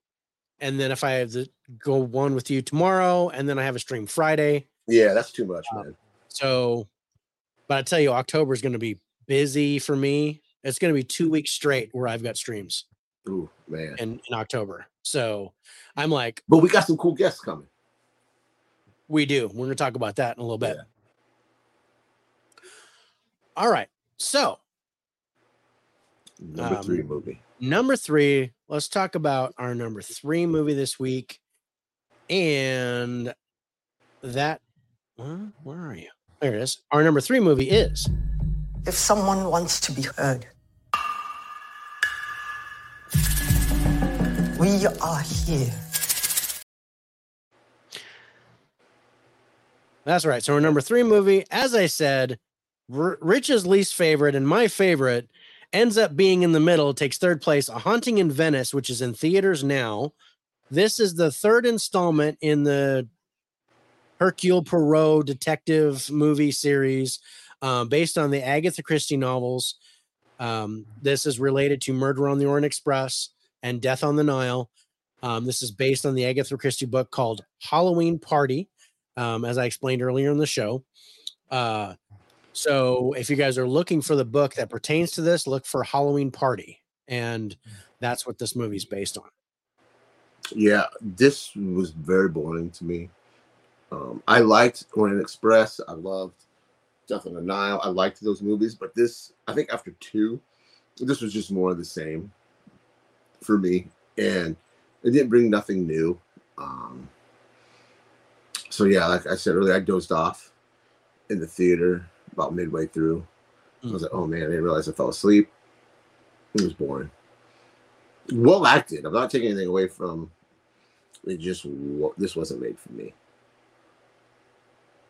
and then if I have to go one with you tomorrow, and then I have a stream Friday. Yeah, that's too much, Uh, man. So, but I tell you, October is going to be busy for me. It's going to be two weeks straight where I've got streams Ooh, man. in, in October. So I'm like, But we got some cool guests coming. we do. We're going to talk about that in a little bit. Yeah. All right. So, Number Um, three movie. Number three, let's talk about our number three movie this week. And that, well, where are you? There it is. Our number three movie is If someone wants to be heard, we are here. That's right. So our number three movie, as I said, R- Rich's least favorite and my favorite ends up being in the middle, takes third place, A Haunting in Venice, which is in theaters now. This is the third installment in the Hercule Poirot detective movie series uh, based on the Agatha Christie novels. Um, this is related to Murder on the Orient Express and Death on the Nile. Um, this is based on the Agatha Christie book called Halloween Party um, as I explained earlier in the show. Uh, so if you guys are looking for the book that pertains to this, look for Halloween Party, and that's what this movie's based on. Yeah, this was very boring to me. Um, I liked Orient Express. I loved Death on the Nile. I liked those movies, but this, I think after two, this was just more of the same for me, and it didn't bring nothing new. Um, so yeah, like I said earlier, I dozed off in the theater about midway through. I was hmm. like, oh man, I didn't realize I fell asleep. It was boring. Well acted. I'm not taking anything away from it. Just this wasn't made for me.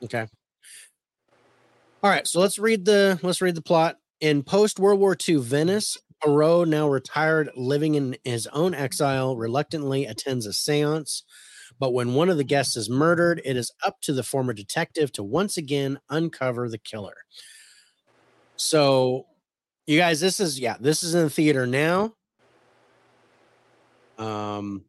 Okay. All right, so let's read the let's read the plot. In post World War II Venice, Poirot, now retired, living in his own exile, reluctantly attends a séance. But when one of the guests is murdered, it is up to the former detective to once again uncover the killer. So, you guys, this is yeah, this is in the theater now. Um,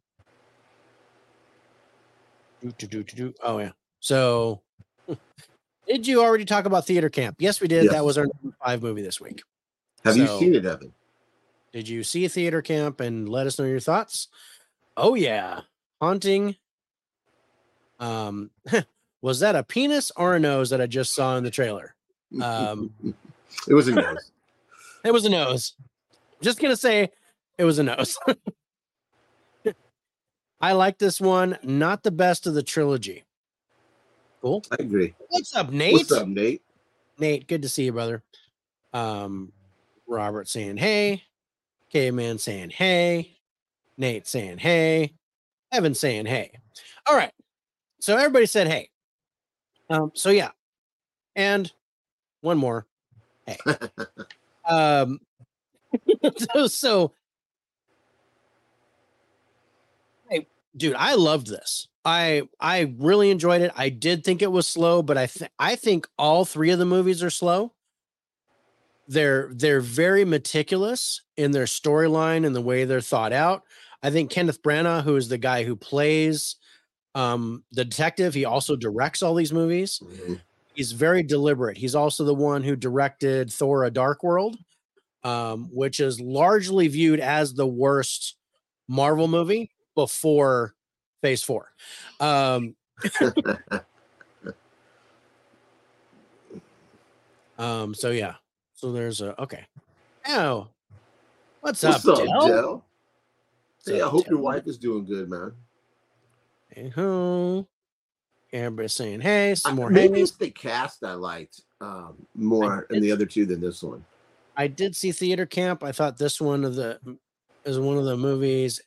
do, do, do, oh yeah. So, did you already talk about theater camp? Yes, we did. Yes. That was our number five movie this week. Have you seen it, Evan? Did you see theater camp and let us know your thoughts? Oh yeah, haunting. Um, was that a penis or a nose that I just saw in the trailer? Um, it was a nose. It was a nose. Just gonna say it was a nose. I like this one. Not the best of the trilogy. Cool. I agree. What's up, Nate? What's up, Nate? Nate, good to see you, brother. Um, Robert saying hey, K-Man saying hey, Nate saying hey, Evan saying hey. All right. So everybody said hey. Um, so yeah. And one more. Hey. um so, so hey, dude, I loved this. I I really enjoyed it. I did think it was slow, but I th- I think all three of the movies are slow. They're they're very meticulous in their storyline and the way they're thought out. I think Kenneth Branagh, who is the guy who plays Um, the detective, he also directs all these movies. Mhm. He's very deliberate. He's also the one who directed Thor: A Dark World, um, which is largely viewed as the worst Marvel movie before Phase Four. Um, um, so yeah, so there's a okay. Oh, what's, What's up, up? Hey, I hope your wife is doing good, man. Hey ho. Everybody saying hey, I- some more Maybe hey. it's the cast I liked um, more in the other two than this one. I did see Theater Camp. I thought this one of the is one of the movies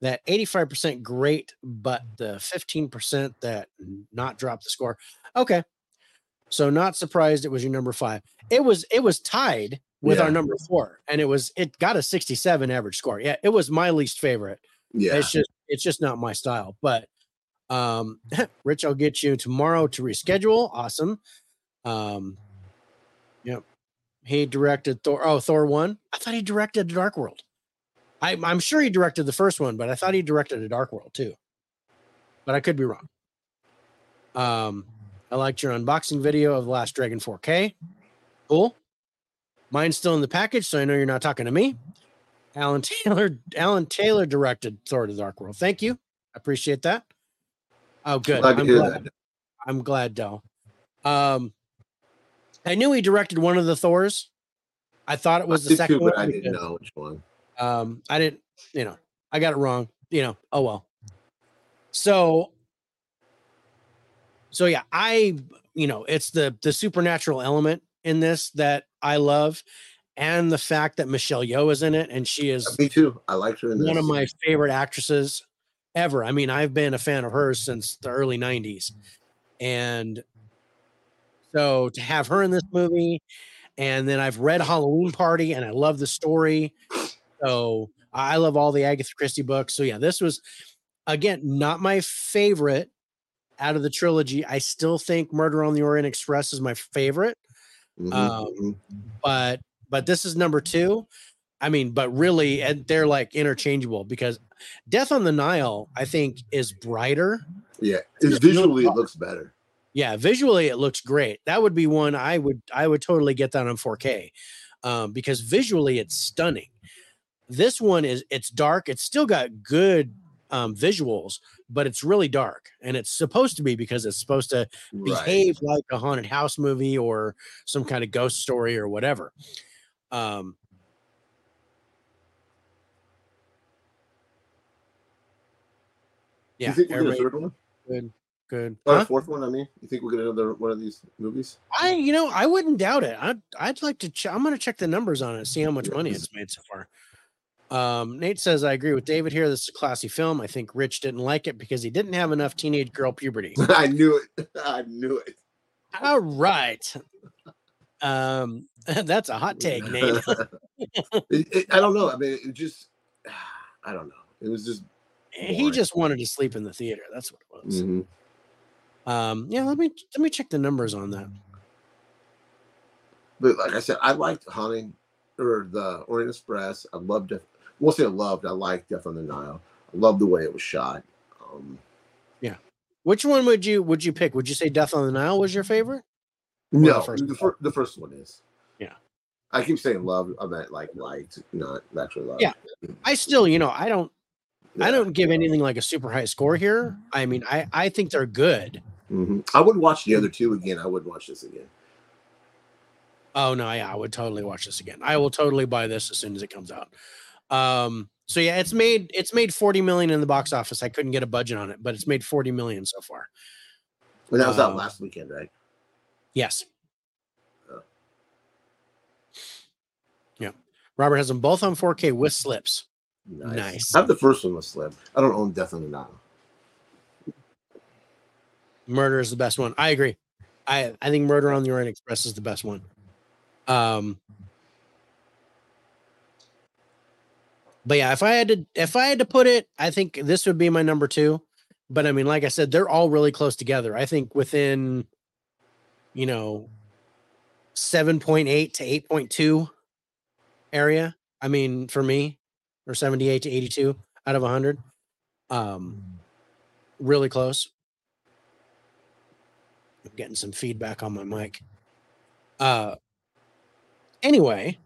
that 85% great, but the 15% that not drop the score. Okay. So not surprised it was your number five. It was it was tied with our number four, and it was it got a 67 average score. Yeah, it was my least favorite. Yeah, It's just it's just not my style. But um Rich, I'll get you tomorrow to reschedule. Awesome. Um yep. He directed Thor. Oh, Thor one. I thought he directed Dark World. I, I'm sure he directed the first one, but I thought he directed a Dark World too. But I could be wrong. Um, I liked your unboxing video of The Last Dragon 4K. Cool. Mine's still in the package, so I know you're not talking to me. Alan Taylor, Alan Taylor directed Thor: The Dark World. Thank you. I appreciate that. Oh, good. Glad I'm glad. I'm glad, Dell. Um, I knew he directed one of the Thors. I thought it was I the second too, one. I didn't know which one. um i didn't you know i got it wrong you know oh well so so yeah i you know it's the the supernatural element in this that i love and the fact that michelle yeoh is in it and she is Me too. I liked her in this. one of my favorite actresses ever. I mean i've been a fan of hers since the early 90s and so to have her in this movie and then i've read halloween party and i love the story. So i love all the agatha christie books. So yeah this was again not my favorite out of the trilogy. I still think murder on the orient express is my favorite. Mhm, um, but but this is number two. I mean, but really, and they're like interchangeable because Death on the Nile, I think, is brighter. yeah, it's it's just real visually it looks better. Yeah, visually it looks great. That would be one I would I would totally get that on 4K, um, because visually it's stunning. This one is it's dark. It's still got good um, visuals, but it's really dark, and it's supposed to be because it's supposed to Right. behave like a haunted house movie or some kind of ghost story or whatever. Um, You yeah, think we'll get a third one? good, good. Or Huh? a fourth one? I mean, you think we'll get another one of these movies? I, you know, I wouldn't doubt it. I'd, I'd like to. Ch- I'm going to check the numbers on it, see how much money it's made so far. Um, Nate says I agree with David here. This is a classy film. I think Rich didn't like it because he didn't have enough teenage girl puberty. I knew it. I knew it. All right. Um, that's a hot take, Nate. It- it- I don't know. I mean, it just, I don't know. It was just, he just wanted to sleep in the theater. That's what it was. mhm. Um, yeah, let me let me check the numbers on that. but like I said, I liked Hunting or the Orient Express. I loved it. Won't say I loved. I liked Death on the Nile. I loved the way it was shot. Um, yeah. Which one would you would you pick? Would you say Death on the Nile was your favorite? the no, first the, fir- the first one is. Yeah. I keep saying love. I meant like liked, not actually love. Yeah. I still, you know, I don't I don't give anything like a super high score here. I mean, I I think they're good. Mhm. I would watch the other two again. I would watch this again. Oh no, yeah, I would totally watch this again. I will totally buy this as soon as it comes out. Um, so yeah, it's made it's made 40 million in the box office. I couldn't get a budget on it, but it's made 40 million so far. And that was out Um, last weekend, right? Yes. Oh. Yeah. Robert has them both on 4K with slips. Nice. nice. I have the first one with Slim. I don't own Death on the Nile. Murder is the best one. I agree. I I think Murder on the Orient Express is the best one. Um But yeah, if I had to if I had to put it, I think this would be my number 2. But I mean, like I said, they're all really close together. I think within you know 7.8 to 8.2 area. I mean, for me, or 78 to 82 out of 100. Um really close. I'm getting some feedback on my mic. Uh anyway,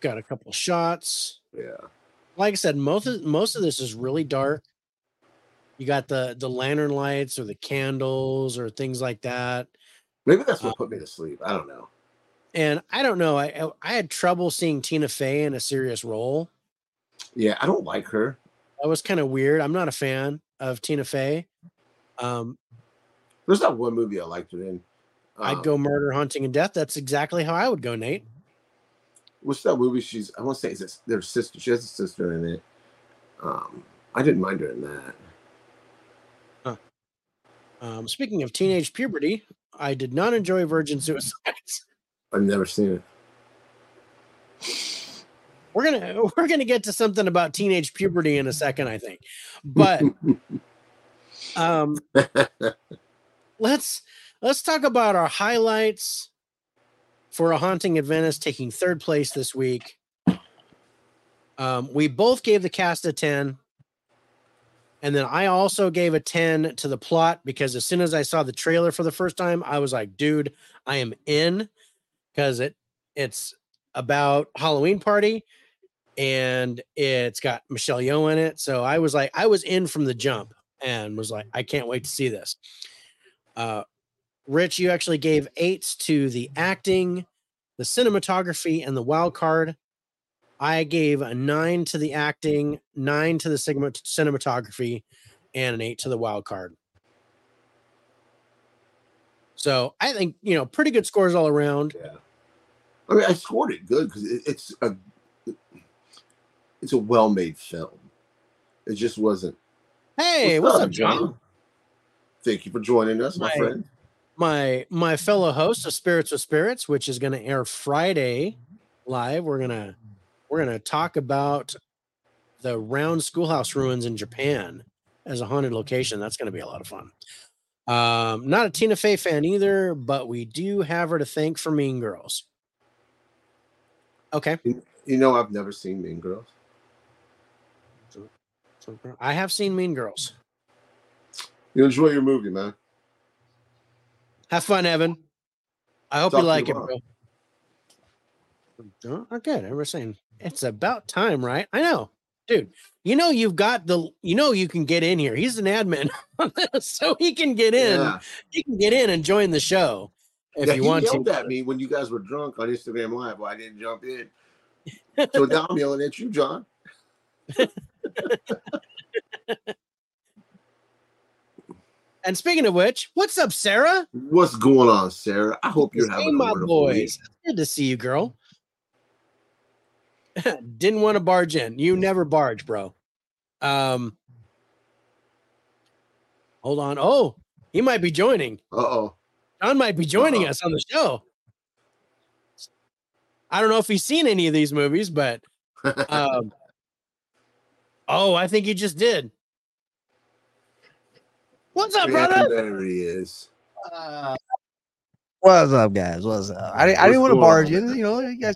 got a couple shots. Yeah. Like I said, most of most of this is really dark. You got the the lantern lights or the candles or things like that. Maybe that's what Uh, put me to sleep. I don't know. And I don't know, I I- had trouble seeing Tina Fey in a serious role. Yeah, I don't like her. That was kind of weird. I'm not a fan of Tina Fey. Um, There's not one movie I liked her in. I'd Um, go murder, haunting, and death. That's exactly how I would go, Nate. What's that movie? She's I want to say is it their sister. She has a sister in it. Um, I didn't mind her in that. Um, speaking of teenage puberty, I did not enjoy Virgin Suicides. I've never seen it. We're gonna we're gonna get to something about teenage puberty in a second, I think. But um, let's let's talk about our highlights for a haunting at Venice taking third place this week. Um, we both gave the cast a 10. And then I also gave a 10 to the plot because as soon as I saw the trailer for the first time, I was like, dude, I am in because it it's about Halloween party and it's got Michelle Yeoh in it. So I was like, I was in from the jump and was like, I can't wait to see this. Uh Rich, you actually gave eights to the acting, the cinematography, and the wild card. I gave a nine to the acting, nine to the cinematography, and an eight to the wild card. So I think you know pretty good scores all around. yeah. I mean, I scored it good because it, it's a it's a well-made film. It just wasn't. Hey, what's, up, John? Thank you for joining us, my My- friend. My my fellow host of Spirits with Spirits, which is going to air Friday live. We're gonna we're gonna talk about the round schoolhouse ruins in Japan as a haunted location. That's going to be a lot of fun. Um, not a Tina Fey fan either, but we do have her to thank for Mean Girls. Okay, You know, I've never seen Mean Girls. so I have seen Mean Girls. You enjoy your movie, man. Have fun, Evan. I hope Talk you like you it, bro. Oh, good. Everyone's saying it's about time, right? I know, dude. You know you've got the. You know you can get in here. He's an admin, so he can get in. Yeah. He can get in and join the show if yeah, you want yelled to. at me when you guys were drunk on Instagram Live. Well, I didn't jump in. so now I'm yelling at you, John. And speaking of which, what's up, Sarah? What's going on, Sarah? I hope you're Hey, having a my boys. Good to see you, girl. Didn't want to barge in. You never barge, bro. Um, hold on. Oh, he might be joining. Uh oh. John might be joining Uh-oh. us on the show. I don't know if he's seen any of these movies, but um, oh, I think he just did. What's up, brother? there he is. Uh, What's up, guys? What's up? I, didn't- I What's didn't want to barge in. You know, you guys.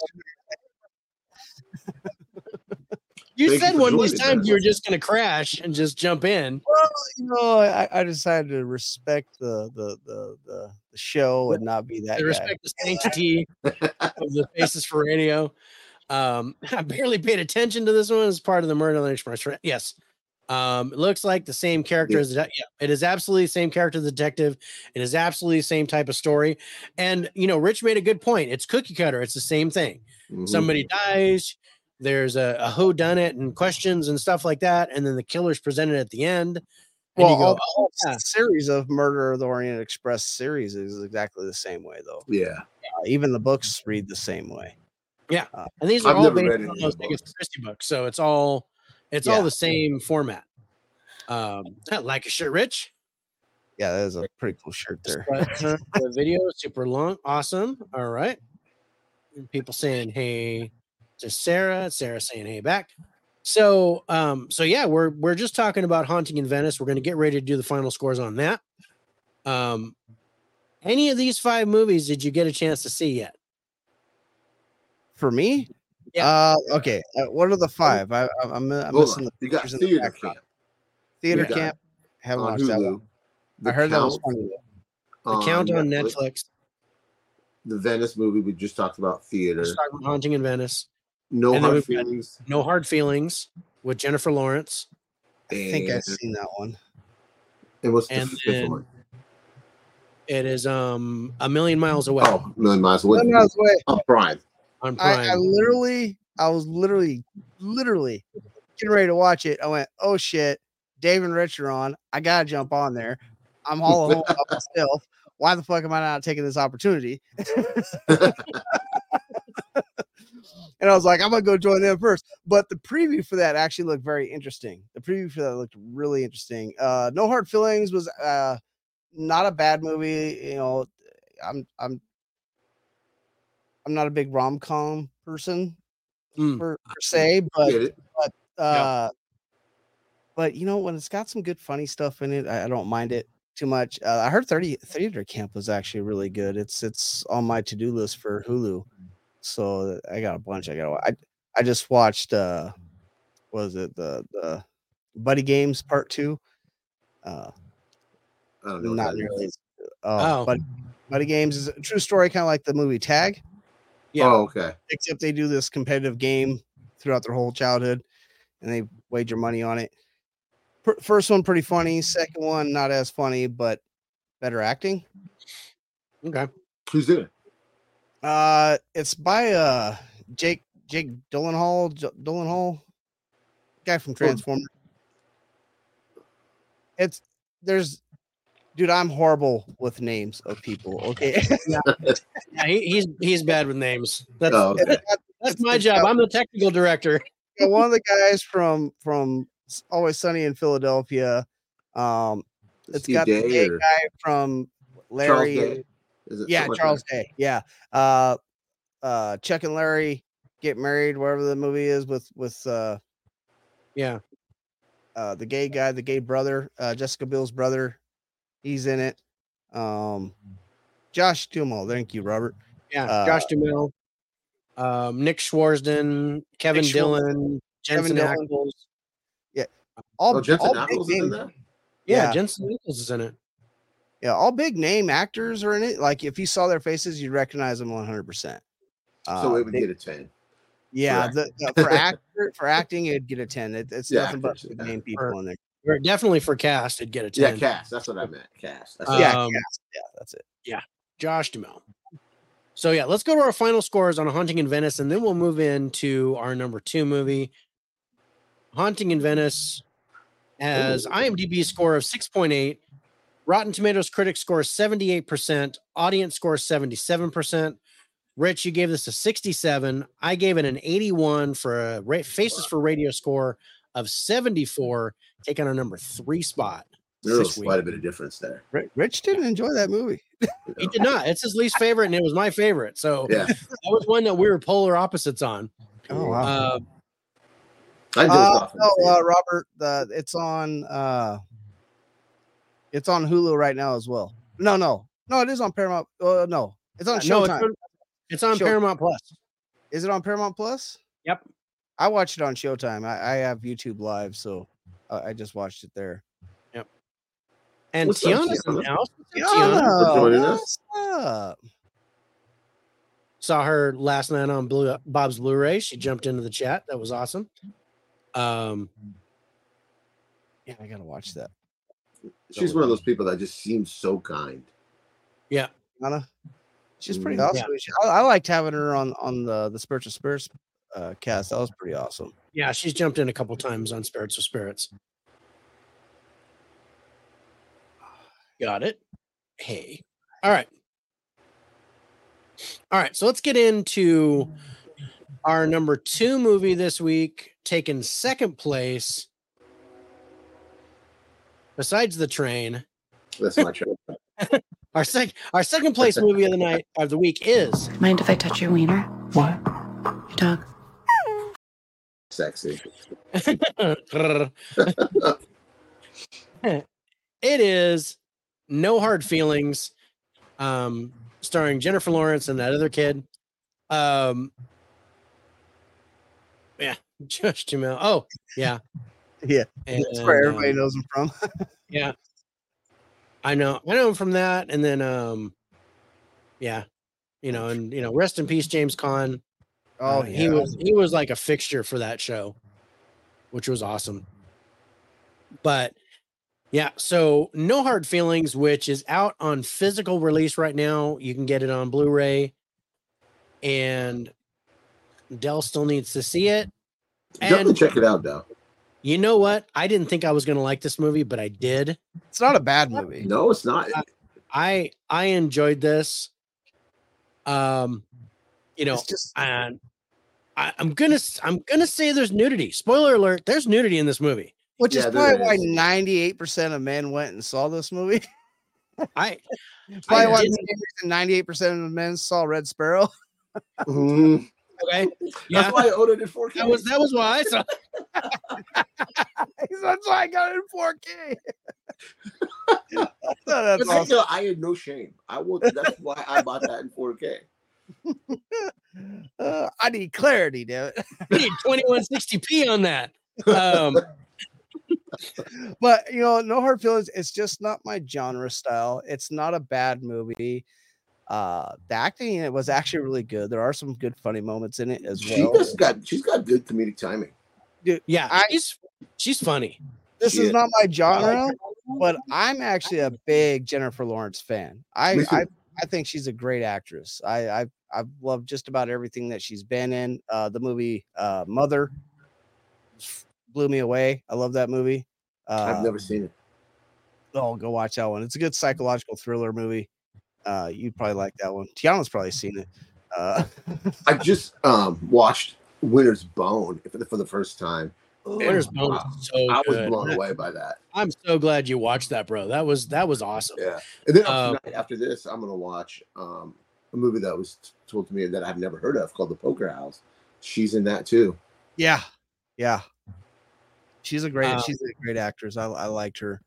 You Thank said for one of these joining, times you were just going to crash and just jump in. Well, you know, I, I decided to respect the the the the, the show and not be that I guy. respect the sanctity of the Faces for Radio. Um, I barely paid attention to this one as part of the Murder on the Express. right? Yes. Um, it looks like the same character Yeah. as the de- yeah, it is absolutely the same character, the detective. It is absolutely the same type of story. And you know, Rich made a good point. It's cookie cutter, it's the same thing. Mhm. Somebody dies, there's a, a who done it and questions and stuff like that, and then the killer's presented at the end. And Well, you go, all- oh, the yeah. series of Murder of the Orient Express series is exactly the same way, though. Yeah. Uh, even the books read the same way. Yeah. And these are I've all based on those the Agatha books. Christie books, so it's all it's all the same format. Um, like a shirt, Rich. Yeah, that is a pretty cool shirt there. Uh, the video is super long, awesome. All right, and people saying hey to Sarah, Sarah saying hey back. So, um, so yeah, we're we're just talking about haunting in Venice. We're going to get ready to do the final scores on that. Um, any of these five movies did you get a chance to see yet? For me, Yeah. Uh, okay. Uh, what are the five? I, I'm, I'm, I'm missing on. the You got pictures in the theater background. camp theater You got camp. Haven't on watched that one. Hulu. I heard that was funny. The Count on Netflix. The Venice movie we just talked about theater. Just talking about Haunting in Venice. No And hard feelings. No Hard Feelings with Jennifer Lawrence. I think I've seen that one. it was the and fifth then- one. It is um a million miles away Oh, Million Miles Away. Let me know the way. Oh, Prime. on Prime. I, I literally, I was literally, literally getting ready to watch it. I went, oh shit, Dave and Rich are on. I gotta jump on there. I'm all alone by myself. Why the fuck am I not taking this opportunity? and I was like, I'm gonna go join them first. But the preview for that actually looked very interesting. The preview for that looked really interesting. Uh, no hard feelings was uh not a bad movie. You know, I'm I'm I'm not a big rom com person Mm. per, per se, but it? uh but you know when it's got some good funny stuff in it i, I don't mind it too much uh, i heard 30 theater camp was actually really good it's it's on my to-do list for hulu so i got a bunch i gotta i i just watched uh was it the the buddy games part two uh I don't know. not nearly as- uh, Oh. buddy, buddy games is a true story kind of like the movie tag Yeah. Oh, okay. except they do this competitive game throughout their whole childhood and they wager money on it. Fir- First one pretty funny, second one not as funny, but better acting. Okay. Who's in it? Uh it's by uh Jake Jake Gyllenhaal J- Gyllenhaal guy from Transformers. It's there's dude, I'm horrible with names of people. Okay. Yeah, he, he's he's bad with names. That's Oh, okay. that's my job. I'm the technical director. Yeah, one of the guys from from Always Sunny in Philadelphia. Um, it's Steve got the gay guy from Charles Larry. Day? Is it Yeah, something like Charles? Day. Yeah. Uh, uh, Chuck and Larry get married, wherever the movie is with with uh, Yeah. uh, the gay guy, the gay brother, uh, Jessica Biel's brother. He's in it. Um, Josh Duhamel. Thank you, Robert. Yeah. Uh, Josh Duhamel, um, Nick Swardson, Kevin Nick Dillon, Jensen Dillon. Ackles. All, Oh, Jensen all Ackles big is in name- there? Yeah, Yeah. Jensen Ackles is in it. Yeah, all big name actors are in it. Like if you saw their faces, you'd recognize them 100. percent So it would they- get a 10. Yeah, for the, the- for actor for acting, it'd get a ten. It, it's Yeah, nothing but actors, big yeah. name people Or- in there. Or definitely for cast, it'd get a 10. Yeah, 10. cast. That's what I meant. Cast. That's Uh, it. yeah, um, cast, yeah, that's it. Yeah, Josh Duhamel. So yeah, let's go to our final scores on Haunting in Venice, and then we'll move into our number two movie. Haunting in Venice has Ooh. IMDb score of 6.8, Rotten Tomatoes critic score 78%, audience score 77%. Rich, you gave this a 67. I gave it an 81 for a ra- Faces for Radio score of 74, taking our number three spot. There was this week. quite a bit of difference there. Rich didn't enjoy that movie. He did not. It's his least favorite, and it was my favorite. So Yeah. that was one that we were polar opposites on. Oh Uh, I dozed Uh, off no, uh. Robert, the it's on uh, it's on Hulu right now as well. No, no, no, it is on Paramount. Uh, no, it's on no, Showtime. it's on, it's on Show- Paramount Plus. Is it on Paramount Plus? Yep. I watched it on Showtime. I, I have YouTube Live, so I, I just watched it there. Yep. And What's up, Tiana's in the Tiana? house. Tiana for joining us. what's up? saw her last night on Blue Bob's Blu-ray. She jumped into the chat. That was awesome. Um, Yeah, I gotta watch that. She's one of those people that just seems so kind. Yeah, Anna, she's pretty Mm, awesome. She- I, I liked having her on on the the Spiritual Spirits uh, cast. That was pretty awesome. yeah, she's jumped in a couple times on Spirits of Spirits. Got it. Hey. All right. All right. So let's get into our number two movie this week, taking second place. Besides the train, That's my turn. our second our second place movie of the night of the week is Mind if I touch your wiener? What? Your dog. Sexy. it is No Hard Feelings, um, starring Jennifer Lawrence and that other kid. Um, yeah, Josh Duhamel. Oh, yeah, Yeah, and, That's where everybody um, knows him from. Yeah, I know. I know him from that, and then um, yeah, you know, and you know, rest in peace, James Caan. Oh, Uh, he was he was like a fixture for that show, which was awesome. But yeah, so no hard feelings, which is out on physical release right now. You can get it on Blu-ray, and Dell still needs to see it. Definitely check it out, though. You know what? I didn't think I was going to like this movie, but I did. It's not a bad movie. No, it's not. I I enjoyed this. Um, you know, It's just and I, I'm gonna s- I'm gonna say there's nudity. Spoiler alert: there's nudity in this movie. which Yeah, is there probably why ninety eight percent of men went and saw this movie. I Probably I why didn't- ninety eight percent of men saw Red Sparrow. Mhm. Okay, yeah, That's why I ordered it 4K. that was that was why I saw. That's why I got it in four K. That's But I, awesome. I had no shame. I will. That's why I bought that in 4K. Uh, I need clarity, damn it. We need 2160p on that. Um, But you know, no hard feelings. It's just not my genre style. It's not a bad movie. Uh, the acting in it was actually really good. There are some good funny moments in it as She well. just got. She's got good comedic timing. yeah, I- she's she's funny. This is Yeah. not my genre, but I'm actually a big Jennifer Lawrence fan. I I, I think she's a great actress. I I I've loved just about everything that she's been in. Uh, the movie uh, Mother blew me away. I love that movie. Uh, I've never seen it. Oh, go watch that one. It's a good psychological thriller movie. Uh, you'd probably like that one. Tiana's probably seen it. Uh, I just um watched Winter's Bone for the, for the first time. Winter's And, Bone wow, is so I was good. blown away by that. I'm so glad you watched that, bro. That was that was awesome. Yeah. And then Um, after this, I'm gonna watch um a movie that was told to me that I've never heard of called The Poker House. She's in that too. yeah, yeah. She's a great. Uh, she's a great actress. I, I liked her.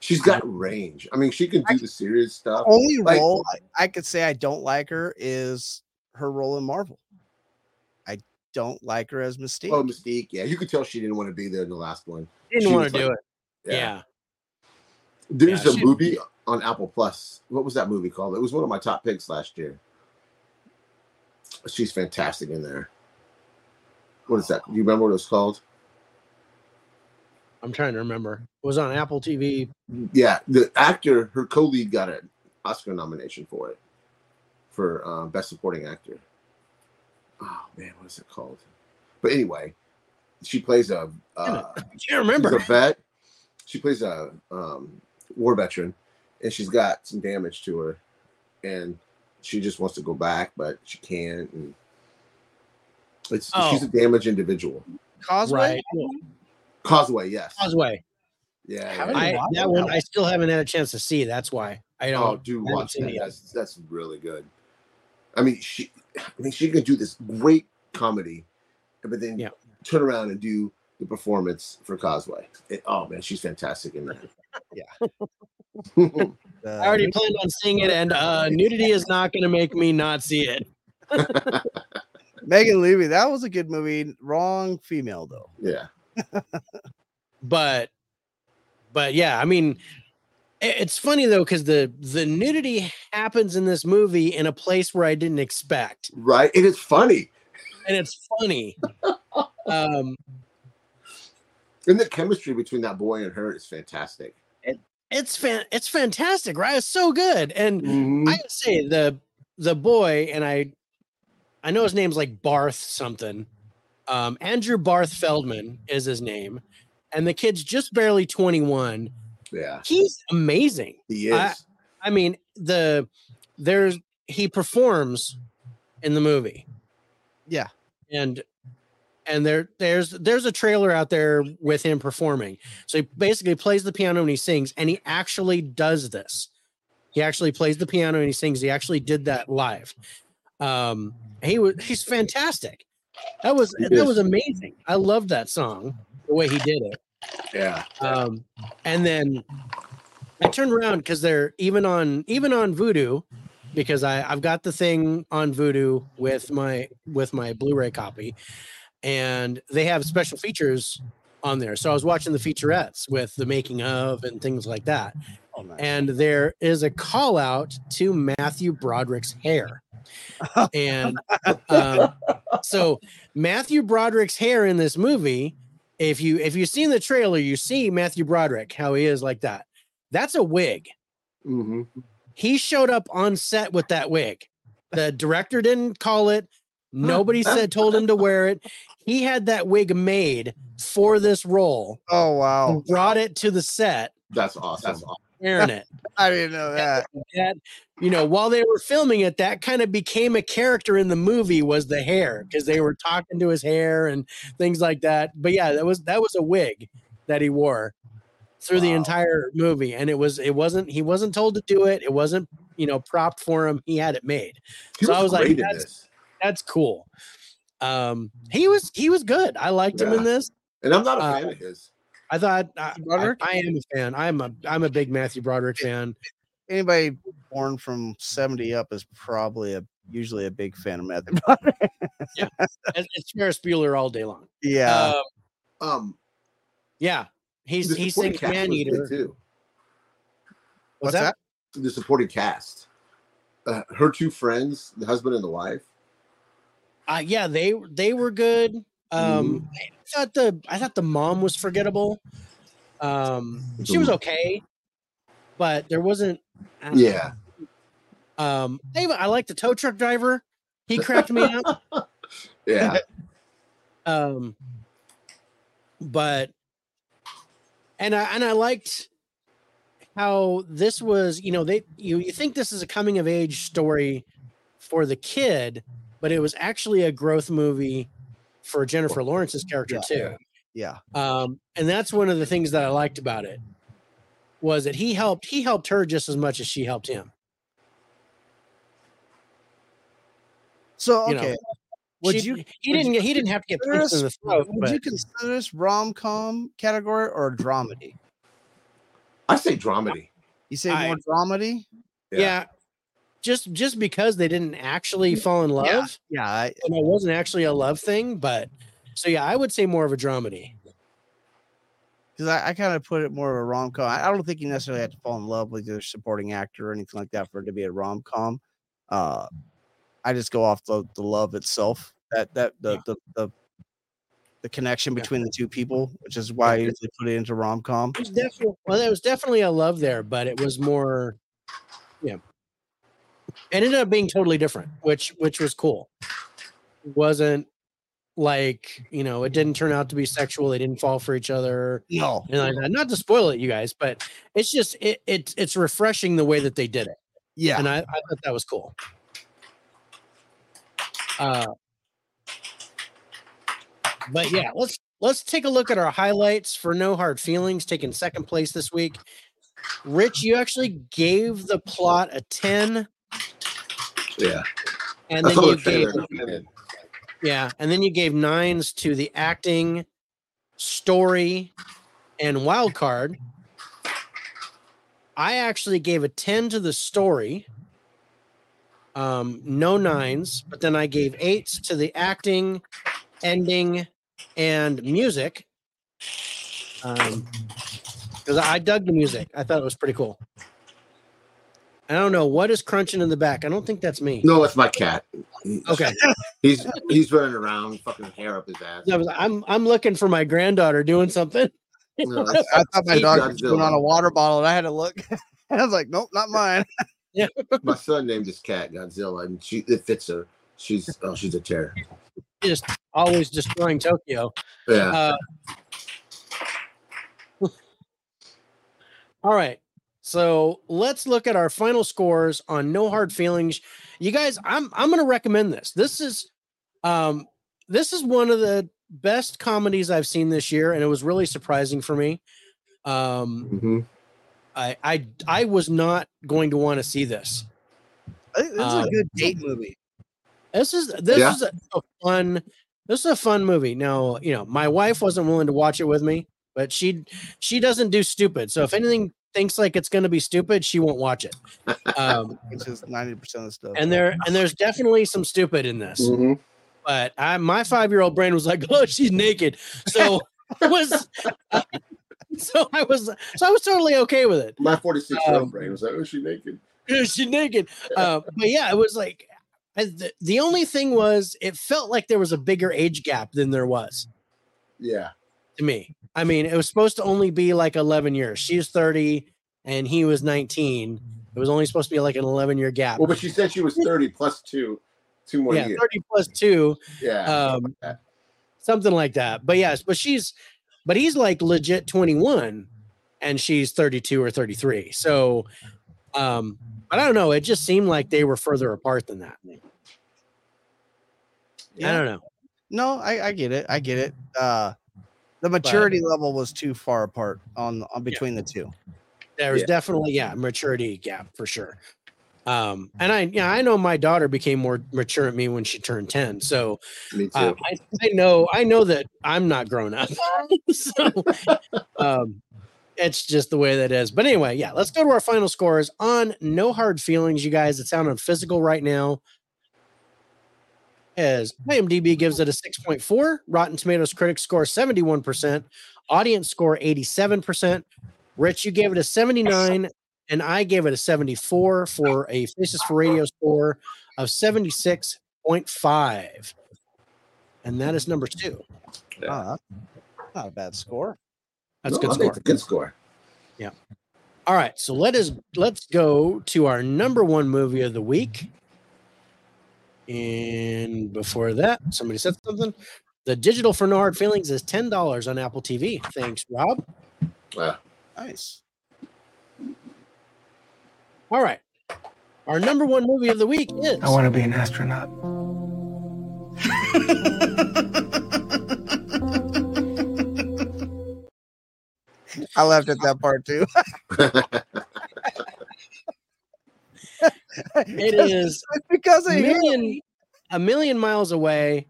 She's got range. I mean, she can do the serious stuff. Only like- role I, I could say I don't like her is her role in Marvel. I don't like her as Mystique. Oh, Mystique. Yeah, you could tell she didn't want to be there in the last one. Didn't She want was to do like- it. Yeah. There's Yeah, a she- movie on Apple Plus. What was that movie called? It was one of my top picks last year. She's fantastic in there. What is that? Do you remember what it was called? I'm trying to remember. It was on Apple TV. Yeah, the actor, her co-lead, got an Oscar nomination for it for uh, best supporting actor. Oh man, what is it called? But anyway, she plays a uh, I can't she's remember. a vet. She plays a um, war veteran, and she's got some damage to her, and she just wants to go back, but she can't. And it's she's a Oh. damaged individual. Causeway. Right. Causeway, yes. Causeway. Yeah, yeah, I, that that one one. I still haven't had a chance to see. That's why I don't. Oh, dude, I haven't watch that. it. That's that's really good. I mean, she, I mean, she can do this great comedy, but then Yeah. turn around and do the performance for Causeway. It- oh man, she's fantastic in that. Yeah. Yeah. I already planned on seeing it, and uh, nudity is not going to make me not see it. Megan Leavey. That was a good movie. Wrong female though. yeah. But, but yeah, I mean, it's funny though because the the nudity happens in this movie in a place where I didn't expect, Right. and It is funny. and it's funny. um, And the chemistry between that boy and her is fantastic. it's fan, it's fantastic, right? It's so good, and Mhm. I gotta say the the boy and I I know his name's like Barth something. Um, Andrew Barth Feldman is his name, and the kid's just barely 21. yeah, He's amazing. he is. I- I mean, the there's he performs in the movie. Yeah. And and there there's there's a trailer out there with him performing. So he basically plays the piano and he sings, and he actually does this. He actually plays the piano and he sings. He actually did that live. Um, he was he's fantastic. That was He that is. was amazing. I loved that song, the way he did it. yeah. Um, and then I turned around because they're even on even on Vudu because I I've got the thing on Vudu with my with my Blu-ray copy, and they have special features on there. So I was watching the featurettes with the making of and things like that. Oh, nice. And there is a call out to Matthew Broderick's hair. And um, so Matthew Broderick's hair in this movie, if you if you've seen the trailer, you see Matthew Broderick how he is like that. That's a wig. hmm He showed up on set with that wig. The director didn't call it. Nobody said told him to wear it. He had that wig made for this role. oh wow, Brought it to the set, That's awesome. That's awesome. Wearing it. I didn't know that. that you know while they were filming it that kind of became a character in the movie was the hair because they were talking to his hair and things like that but yeah that was that was a wig that he wore through the entire movie and it was it wasn't he wasn't told to do it it wasn't you know propped for him he had it made He So I was like, that's- this. that's cool um he was he was good i liked him in this and I'm not a uh, fan of his. I thought I, I, I am a fan i'm a i'm a big matthew broderick fan Anybody born from seventy up is probably a usually a big fan of Matthew Broderick. it's, it's ferris bueller all day long yeah, Um, Um, yeah he's the he's supporting singing cast man-eater too. What's that? The supporting cast, uh, her two friends, the husband and the wife. Uh, yeah, they they were good. Um, Mm-hmm. I thought the I thought the mom was forgettable. Um, she was okay, but there wasn't. Don't know. Yeah, Um, I, I like the tow truck driver. He cracked me up. yeah. Um, but and I and I liked how this was. You know, they you you think this is a coming of age story for the kid, but it was actually a growth movie for Jennifer Lawrence's character too. yeah. um, and that's one of the things that I liked about it was that he helped he helped her just as much as she helped him. So You know, okay, would She- you He would didn't you he didn't have to get consider punched in the this- throat, would but you consider this rom com category or a dramedy? I say dramedy. You say I- more dramedy? yeah. Just just because they didn't actually fall in love, Yeah, I, and it wasn't actually a love thing, but so yeah, I would say more of a dramedy. because I, I kind of put it more of a rom com. I, I don't think you necessarily have to fall in love with your supporting actor or anything like that for it to be a rom com. Uh, I just go off the, the love itself. That that the the the, the connection between the two people, which is why I usually put it into rom com. Well, there was definitely a love there, but it was more, yeah. It ended up being totally different, which which was cool. It wasn't like you know, it didn't turn out to be sexual. They didn't fall for each other. No, And like that. Not to spoil it, you guys, but it's just it, it it's refreshing the way that they did it, yeah, and I, I thought that was cool. Uh, but yeah, let's let's take a look at our highlights for No Hard Feelings, taking second place this week. Rich, you actually gave the plot a ten, Yeah. and then you gave yeah, and then you gave nines to the acting, story, and wild card. I actually gave a 10 to the story. Um, no nines, but then I gave eights to the acting, ending, and music. Um, because I dug the music. I thought it was pretty cool. I don't know what is crunching in the back. I don't think that's me. No, it's my cat. Okay. He's he's running around, fucking hair up his ass. I was, I'm I'm looking for my granddaughter doing something. No, I thought my Eat dog was chewing on a water bottle, and I had to look. I was like, nope, not mine. yeah, my son named his cat Godzilla, and she it fits her. She's oh, she's a terror. Just always destroying Tokyo. Yeah. Uh, all right. So let's look at our final scores on No Hard Feelings. You guys, I'm I'm gonna recommend this. This is um this is one of the best comedies I've seen this year, and it was really surprising for me. Um hmm I I I was not going to want to see this. I think This is Uh, a good date movie. This is this Yeah. is a, a fun this is a fun movie. Now, you know, my wife wasn't willing to watch it with me, but she she doesn't do stupid. So if anything thinks like it's going to be stupid, she won't watch it. Um, Which is ninety percent of the stuff. and there and there's definitely some stupid in this. hmm but I, my five year old brain was like, "Oh, she's naked," so it was. so I was, so I was totally okay with it. My 46 year Um, old brain was like, oh, she naked. Is she naked? Uh, but yeah, it was like I- the, the only thing was it felt like there was a bigger age gap than there was Yeah. to me. I mean, it was supposed to only be like 11 years. She was 30 and he was 19. It was only supposed to be like an 11 year gap. Well, but she said she was 30 plus two, two more yeah, years. 30 plus two, Yeah. um, something like that. But yes, but she's, but he's like legit 21 and she's 32 or 33. So, um, but I don't know. It just seemed like they were further apart than that. I don't know. No, I, I get it. I get it. Uh, the maturity level was too far apart on, on between the two. There's Yeah. definitely yeah maturity gap for sure. Um, and I yeah I know my daughter became more mature at me when she turned ten. So Me too. uh, I, I know I know that I'm not grown up. so um, it's just the way that is. But anyway, yeah, let's go to our final scores on No Hard Feelings, you guys. It's out on physical right now. As IMDb gives it a 6.4, Rotten Tomatoes critics score 71%, audience score 87%. Rich, you gave it a 79, and I gave it a 74 for a Faces for Radio score of 76.5. And that is number two. Yeah. Uh, not a bad score. That's No, a good score. think it's a good score. Yeah. All right, so let us let's go to our number one movie of the week. And before that, somebody said something. The digital for no hard feelings is ten dollars on Apple TV. Thanks, Rob. Uh, Nice. All right, our number one movie of the week is I want to be an astronaut. I laughed at that part too. it is because a of million a million miles away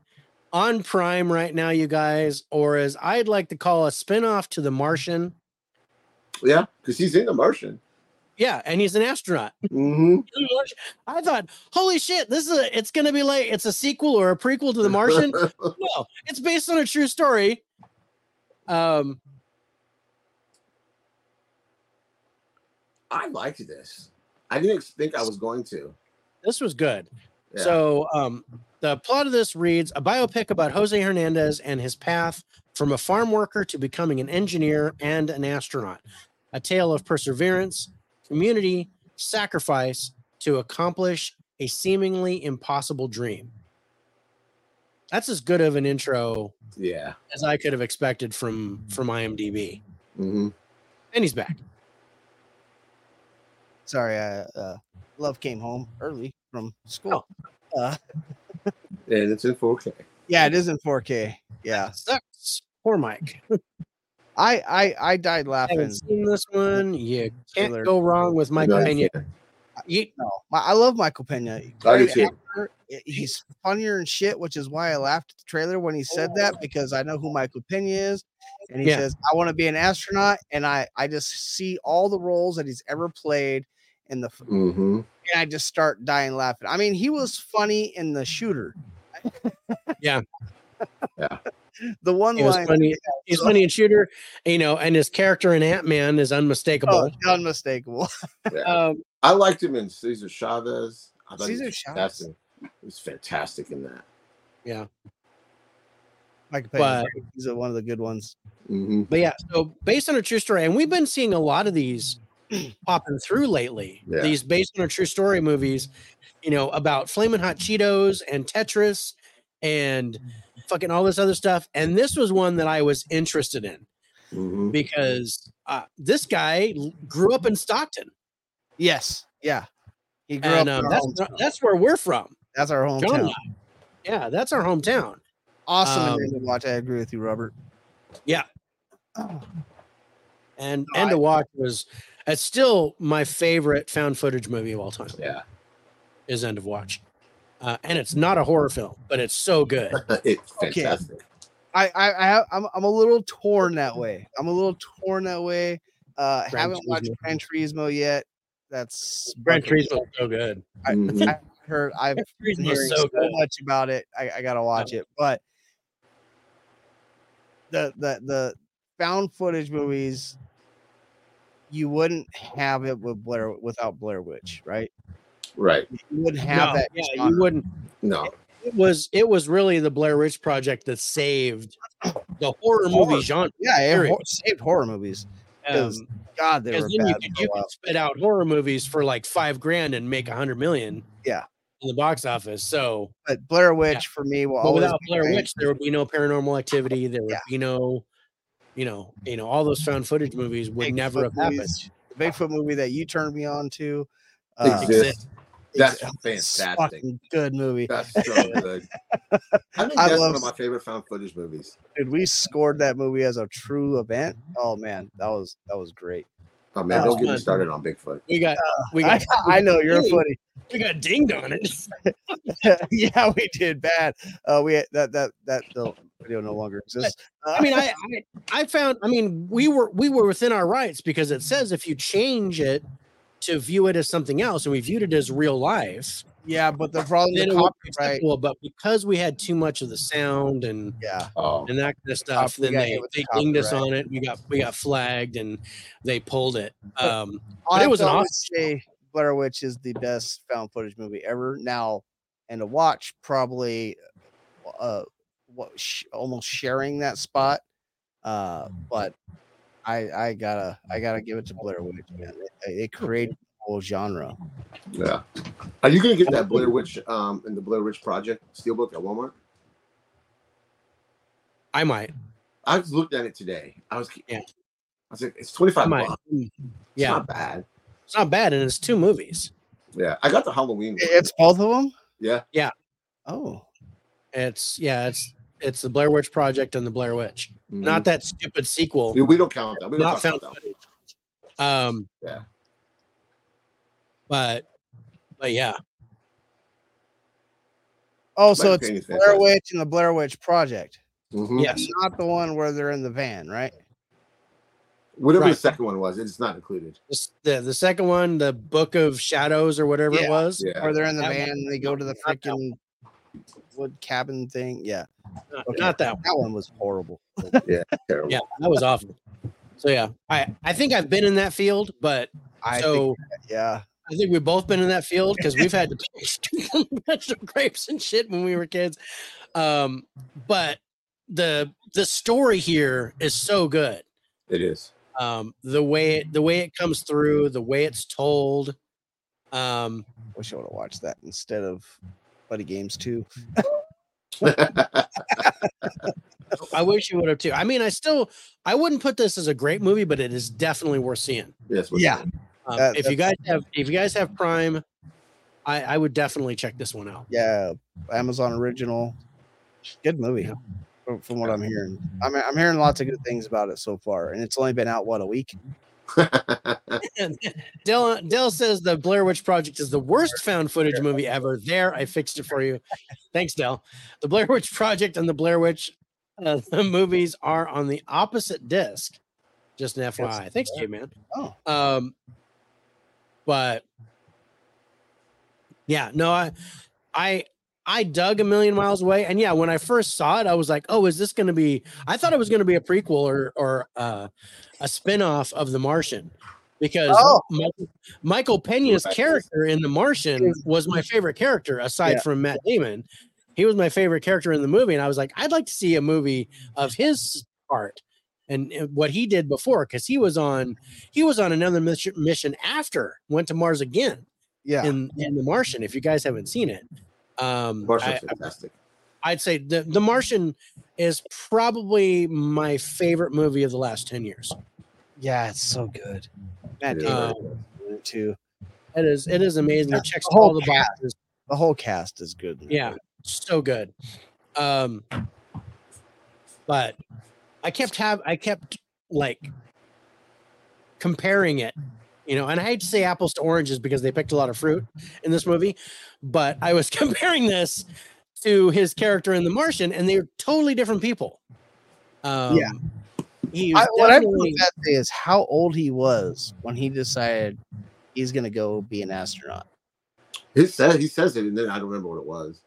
on Prime right now, you guys, or as I'd like to call a spinoff to The Martian. yeah, because he's in the Martian. Yeah, and he's an astronaut. hmm I thought, holy shit, this is a, it's gonna be like it's a sequel or a prequel to The Martian. no, it's based on a true story. Um, I liked this. I didn't think I was going to. this was good. Yeah. So, um, the plot of this reads a biopic about Jose Hernandez and his path from a farm worker to becoming an engineer and an astronaut. A tale of perseverance, community, sacrifice to accomplish a seemingly impossible dream. That's as good of an intro yeah. as I could have expected from from IMDb. hmm And he's back. Sorry, I, uh, Love came home early from school. Uh, And it's in 4K. yeah, it is in 4K. Yeah, Sucks. Poor Mike. I I I died I laughing. haven't seen this one. You can't Trailer. go wrong with Mike No, Pena. You- No, I love Michael Pena. I do too. actor. I- He's funnier and shit, which is why I laughed at the trailer when he said that because I know who Michael Pena is, and he Yeah. says I want to be an astronaut, and I I just see all the roles that he's ever played, in the f- hmm and I just start dying laughing. I mean, he was funny in the shooter. Yeah. Yeah. The one He was line, funny. He's funny in shooter, you know, and his character in Ant Man is oh, unmistakable. unmistakable. Um, I liked him in Cesar Chavez. I Cesar Chavez. fantastic. He was fantastic in that. yeah, Michael Pena, But- he's one of the good ones. hmm but yeah. So based on a true story, and we've been seeing a lot of these popping through lately. Yeah. These based on a true story movies, you know, about flaming hot Cheetos and Tetris and fucking all this other stuff. And this was one that I was interested in hmm because uh, this guy grew up in Stockton, Yes, yeah. He grew and up. um, that's hometown. that's where we're from. that's our hometown. and Yeah, that's our hometown. Awesome Um, to watch. I agree with you, Robert. Yeah. Oh, and No, and I- to watch was it's still my favorite found footage movie of all time Yeah. is end of watch uh, and it's not a horror film but it's so good it's Okay. fantastic. I, I, I, have- I'm, I'm a little torn that way. I'm a little torn that way. Uh, Gran haven't watched Turismo. Gran Turismo yet. That's Gran bucket. Turismo so good I, Mhm. I heard I've Fifth been hearing so so, much about it. I, I gotta watch it, but the the the found footage movies, you wouldn't have it with Blair without Blair Witch, right? Right. You wouldn't have No, that. yeah, genre. you wouldn't. No. It was it was really the Blair Witch Project that saved the horror Horror. movie genre. yeah, it period. hor- saved horror movies. 'cause Um, God, they were then you bad. could for you could spit out horror movies for like five grand and make a hundred million. Yeah. in the box office. So, But Blair Witch for me will but always without Blair my- Witch, there would be no Paranormal Activity. There would Yeah. be no, you know, you know, all those found footage movies would never have happened. movies, The Bigfoot movie that you turned me on to. Uh, Exist. That's it's- it's fantastic. fucking good movie. That's so good. I think I that's love- one of my favorite found footage movies. Dude, we scored that movie as a true event. Oh man, that was that was great. Oh man, don't get me started on Bigfoot. We got, we I, got, I know you're Hey. funny. we got dinged on it. yeah, we did bad. Uh, we had, that that that the video no longer exists. Uh, I mean, I, I, I found, I mean, we were, we were within our rights because it says if you change it to view it as something else, and we viewed it as real life, yeah, but the problem then the it copyright. But because we had too much of the sound and Yeah, Oh, and that kind of stuff. Then they, they the dinged us on it. We got we got flagged and they pulled it. Um, I but it was an awesome. Blair Witch is the best found footage movie ever. Now, and to watch probably, uh, what sh- almost sharing that spot. Uh, but I I gotta I gotta give it to Blair Witch, man. It, it created a whole genre. yeah. Are you gonna get that Blair Witch um in the Blair Witch Project steelbook at Walmart? I might. I just looked at it today. I was Yeah. I was like, it's twenty I bucks. Mm, It's Yeah, not bad. it's not bad, and it's two movies. Yeah, I got the Halloween. one. It's both of them. yeah, Yeah. Oh, It's yeah, it's it's the Blair Witch Project and the Blair Witch. Not that stupid sequel. We don't count that. We don't Not talk found that. footage. Um. Yeah. But, but yeah, oh, so it's Blair. Witch and the Blair Witch Project. Mhm. yes, not the one where they're in the van, right? Whatever Right. the second one was, it's not included. This- the the second one, the Book of Shadows or whatever Yeah. it was. Yeah. Where they're in the That van one- and they go to the freaking wood cabin thing. Yeah, Not, Okay. not that one. that one was horrible. Terrible. Yeah, that was awful. So yeah, I I think I've been in that field, but I so think, yeah, I think we've both been in that field because we've had to pick vegetable grapes and shit when we were kids. Um, but the the story here is so good. It is. Um, the way it, the way it comes through, the way it's told. Um, wish I would have watched that instead of Buddy Games Two. I wish you would have too. I mean, I still I wouldn't put this as a great movie, but it is definitely worth seeing. yes. Yeah. saying. Um, That- if you guys have if you guys have Prime, I, I would definitely check this one out. Yeah, Amazon original. Good movie, Yeah. from, from what I'm hearing. I'm I'm hearing lots of good things about it so far, and it's only been out what a week. Dell Dell says the Blair Witch Project is the worst found footage movie ever. There, I fixed it for you. Thanks, Dell. The Blair Witch Project and the Blair Witch uh, the movies are on the opposite disc. Just an FYI. Thanks, J man. Oh. Um, but yeah, no, I, I, I dug a million miles away, and yeah, when I first saw it, I was like, "Oh, is this going to be?" I thought it was going to be a prequel or or uh, a spin-off of The Martian, because Oh. Michael, Michael Pena's character in The Martian was my favorite character aside Yeah. from Matt Damon. He was my favorite character in the movie, and I was like, I'd like to see a movie of his part and what he did before because he was on he was on another mission, mission after went to Mars again Yeah, in in The Martian. If you guys haven't seen it, um, Martian's I, fantastic. I'd say the The Martian is probably my favorite movie of the last ten years. yeah, it's so good. Matt It is Damon very good. in it too. It is it is amazing. Yeah, It checks the whole all the cast. boxes. The whole cast is good. Yeah, so good. Um, but I kept have I kept like comparing it, you know, and I hate to say apples to oranges because they picked a lot of fruit in this movie, but I was comparing this to his character in The Martian, and they're totally different people. Um, Yeah. he I, what I definitely- found that day is how old he was when he decided he's gonna go be an astronaut. He says he says it, and then I don't remember what it was.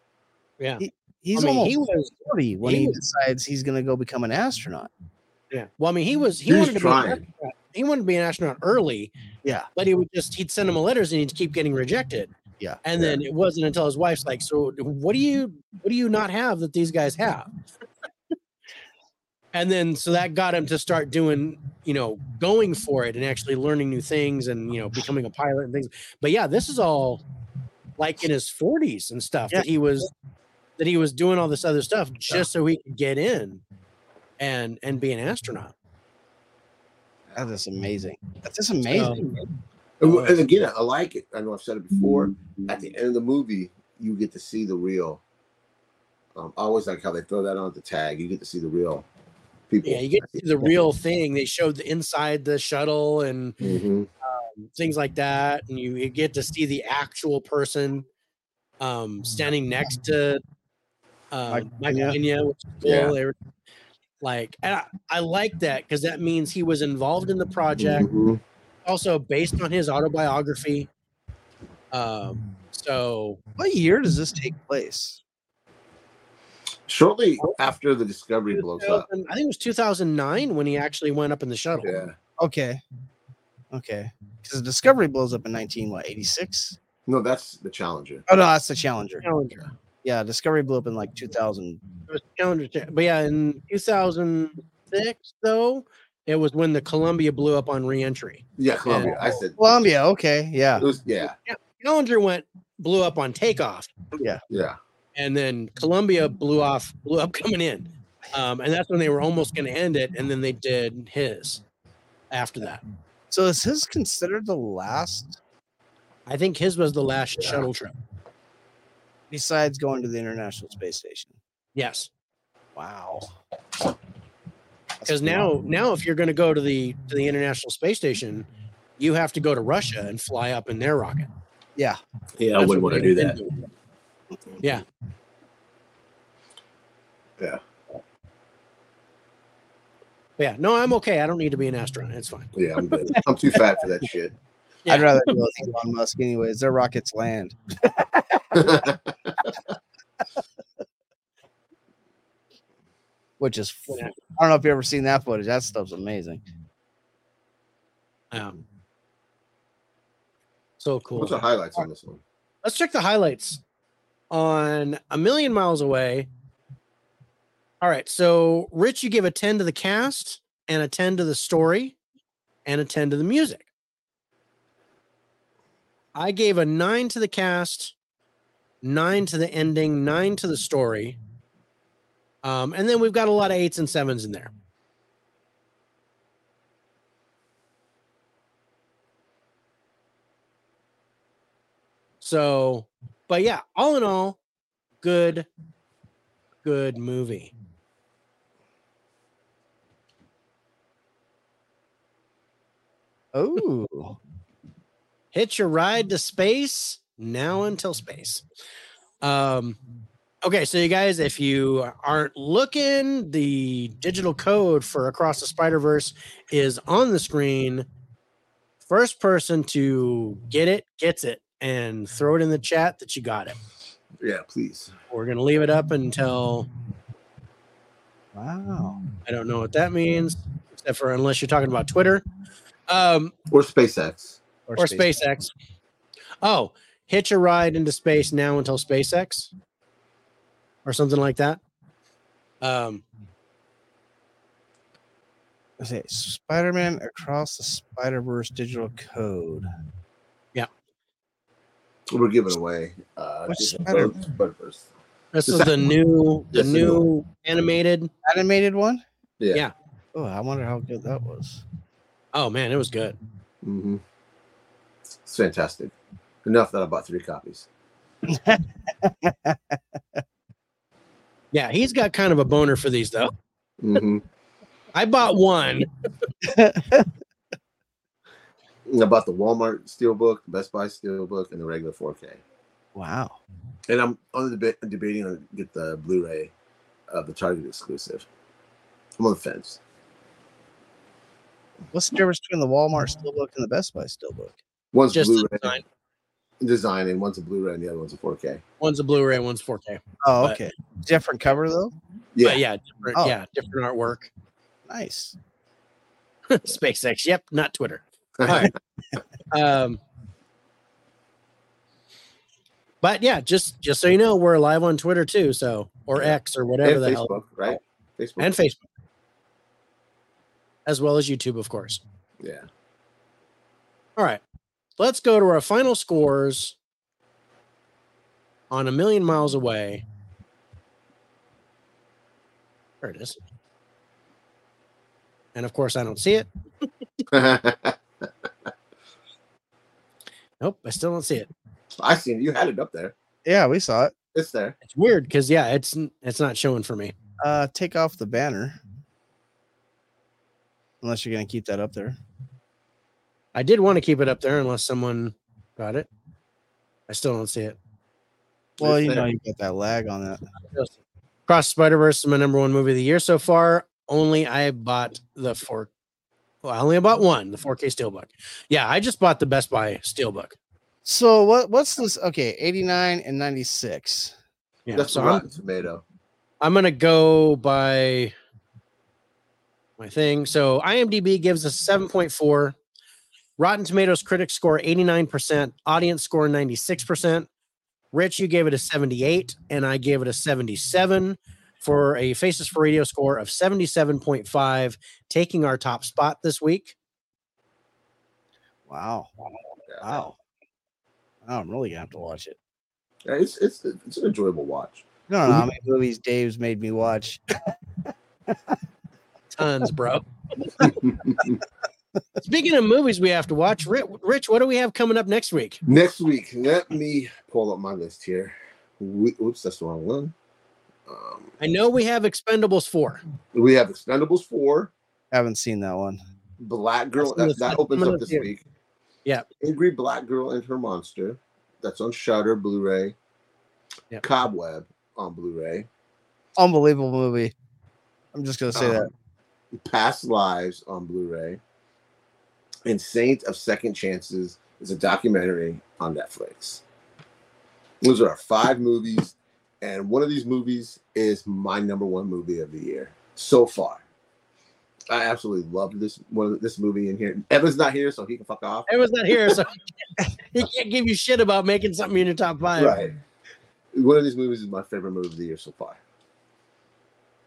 Yeah. He's I mean, almost he was 40 when he he, decides he's going to go become an astronaut. Yeah. Well, I mean, he was he wanted to be an trying. astronaut. he wanted to be an astronaut early. Yeah. But he would just he'd send him letters and he'd keep getting rejected. Yeah. And then it wasn't until his wife's like, "So what do you what do you not have that these guys have?" and then so that got him to start doing, you know, going for it and actually learning new things and you know becoming a pilot and things. But yeah, this is all like in his 40s and stuff Yeah. that he was that he was doing all this other stuff just so he could get in and and be an astronaut. That is amazing. That's just amazing. And, and again, I like it. I know I've said it before. At the end of the movie, you get to see the real. Um, I always like how they throw that on the tag. You get to see the real people. Yeah, you get to see the real thing. They showed the inside the shuttle and hmm things like that, and you, you get to see the actual person um, standing next to uh, Mike Mike Pena. Pena, which is cool. Yeah. Like, and I, I like that because that means he was involved in the project, Mhm. also based on his autobiography. Um, so What year does this take place? Shortly after the Discovery blows up. I think it was 2009 when he actually went up in the shuttle. Yeah. Okay. Okay. Because the Discovery blows up in 19, what, 86? No, that's the Challenger. Oh, no, that's the Challenger. Challenger. Yeah, Discovery blew up in like 2000. It was Challenger, but yeah, in 2006 though, it was when the Columbia blew up on reentry. Yeah, Columbia. I said Columbia. Okay. Yeah. It was, yeah, Challenger went blew up on takeoff, Yeah, yeah. and then Columbia blew off, blew up coming in, um, and that's when they were almost going to end it, and then they did his after that. So is his considered the last I think his was the last Yeah. shuttle trip. Besides going to the International Space Station? Yes, Wow. because now now if you're going to go to the to the International Space Station, you have to go to Russia and fly up in their rocket. Yeah. Yeah, I wouldn't want to do that. do. Mm-hmm. Yeah. Yeah. But yeah, no, I'm okay. I don't need to be an astronaut. It's fine. Yeah, I'm good. I'm too fat for that shit. Yeah. I'd rather go with Elon Musk anyways. Their rockets land. Which is Yeah. I don't know if you ever seen that footage. That stuff's amazing. Um, so cool. What's the highlights on this one? Let's check the highlights on a million miles away. All right. So, Rich, you give a 10 to the cast and a 10 to the story and a 10 to the music. I gave a nine to the cast, nine to the ending, nine to the story. Um, and then we've got a lot of eights and sevens in there. So, but yeah, all in all, good, good movie. Oh, hit your ride to space now until space. Um, okay, so you guys, if you aren't looking, the digital code for Across the Spider Verse is on the screen. First person to get it gets it, and throw it in the chat that you got it. Yeah, please. We're gonna leave it up until wow. I don't know what that means, except for unless you're talking about Twitter. Um, Or SpaceX. or SpaceX. Oh, hitch a ride into space now until SpaceX, or something like that. Um, Okay, Spider-Man across the Spider-Verse digital code. Yeah, we're giving away. Uh, What's Spider- Spider-Verse. this The is the new, the new new animated. Animated one? Yeah. Yeah. Oh, I wonder how good that was. Oh man, it was good. Mm-hmm. It's fantastic. Enough that I bought three copies. Yeah, he's got kind of a boner for these though. hmm I bought one. I bought the Walmart Steelbook, the Best Buy Steelbook, and the regular 4K. Wow. And I'm on the debate, debating on get the Blu-ray of the Target exclusive. I'm on the fence. What's the difference between the Walmart Steelbook and the Best Buy Steelbook? One's Just the Blu-ray. Design. design, and one's a Blu-ray and the other one's a 4K. One's a Blu-ray, and one's 4K. Oh, But- okay. Different cover though. Yeah, Yeah, yeah, different, Oh. yeah, different artwork. Nice. SpaceX. Yep, not Twitter. All right. um, but yeah, just just so you know, we're live on Twitter too. So or X or whatever and the hell, right? Facebook and Facebook, as well as YouTube, of course. Yeah. All right, let's go to our final scores on a million miles away. There it is. And of course, I don't see it. Nope, I still don't see it. I seen it. you had it up there. Yeah, we saw it. It's there. It's weird because yeah, it's it's not showing for me. Uh, take off the banner. Unless you're gonna keep that up there. I did want to keep it up there unless someone got it. I still don't see it. Well, It's you know you got that lag on that. Cross Spider Verse is my number one movie of the year so far. Only I bought the four. Well, I only bought one, the 4K Steelbook. Yeah, I just bought the Best Buy Steelbook. So what? What's this? Okay, 89 and 96. Yeah, That's so the I'm, Rotten Tomato. I'm gonna go by my thing. So IMDb gives us 7.4. Rotten Tomatoes critic score 89%, audience score 96%. Rich, you gave it a 78, and I gave it a 77 for a Faces for Radio score of 77.5, taking our top spot this week. Wow. Wow. Wow, I'm really gonna have to watch it. Yeah, it's it's it's an enjoyable watch. I don't know how many movies Dave's made me watch. Tons, bro. Speaking of movies we have to watch, Rich, what do we have coming up next week? Next week, let me pull up my list here. We, oops, that's the wrong one. Um, I know we have Expendables 4. we have Expendables 4, Haven't seen that one. Black Girl. That's in the That, that opens up this the- week. Yeah. Angry Black Girl and Her Monster. That's on Shudder, Blu-ray. Yeah. Cobweb on Blu-ray. Unbelievable movie. I'm just gonna say Um, that. Past Lives on Blu-ray. And Saint of Second Chances is a documentary on Netflix. Those are our five movies, and one of these movies is my number one movie of the year so far. I absolutely love this one this movie in here. Evan's not here, so he can fuck off. Evan's not here, so he can't give you shit about making something in your top five. Right. One of these movies is my favorite movie of the year so far.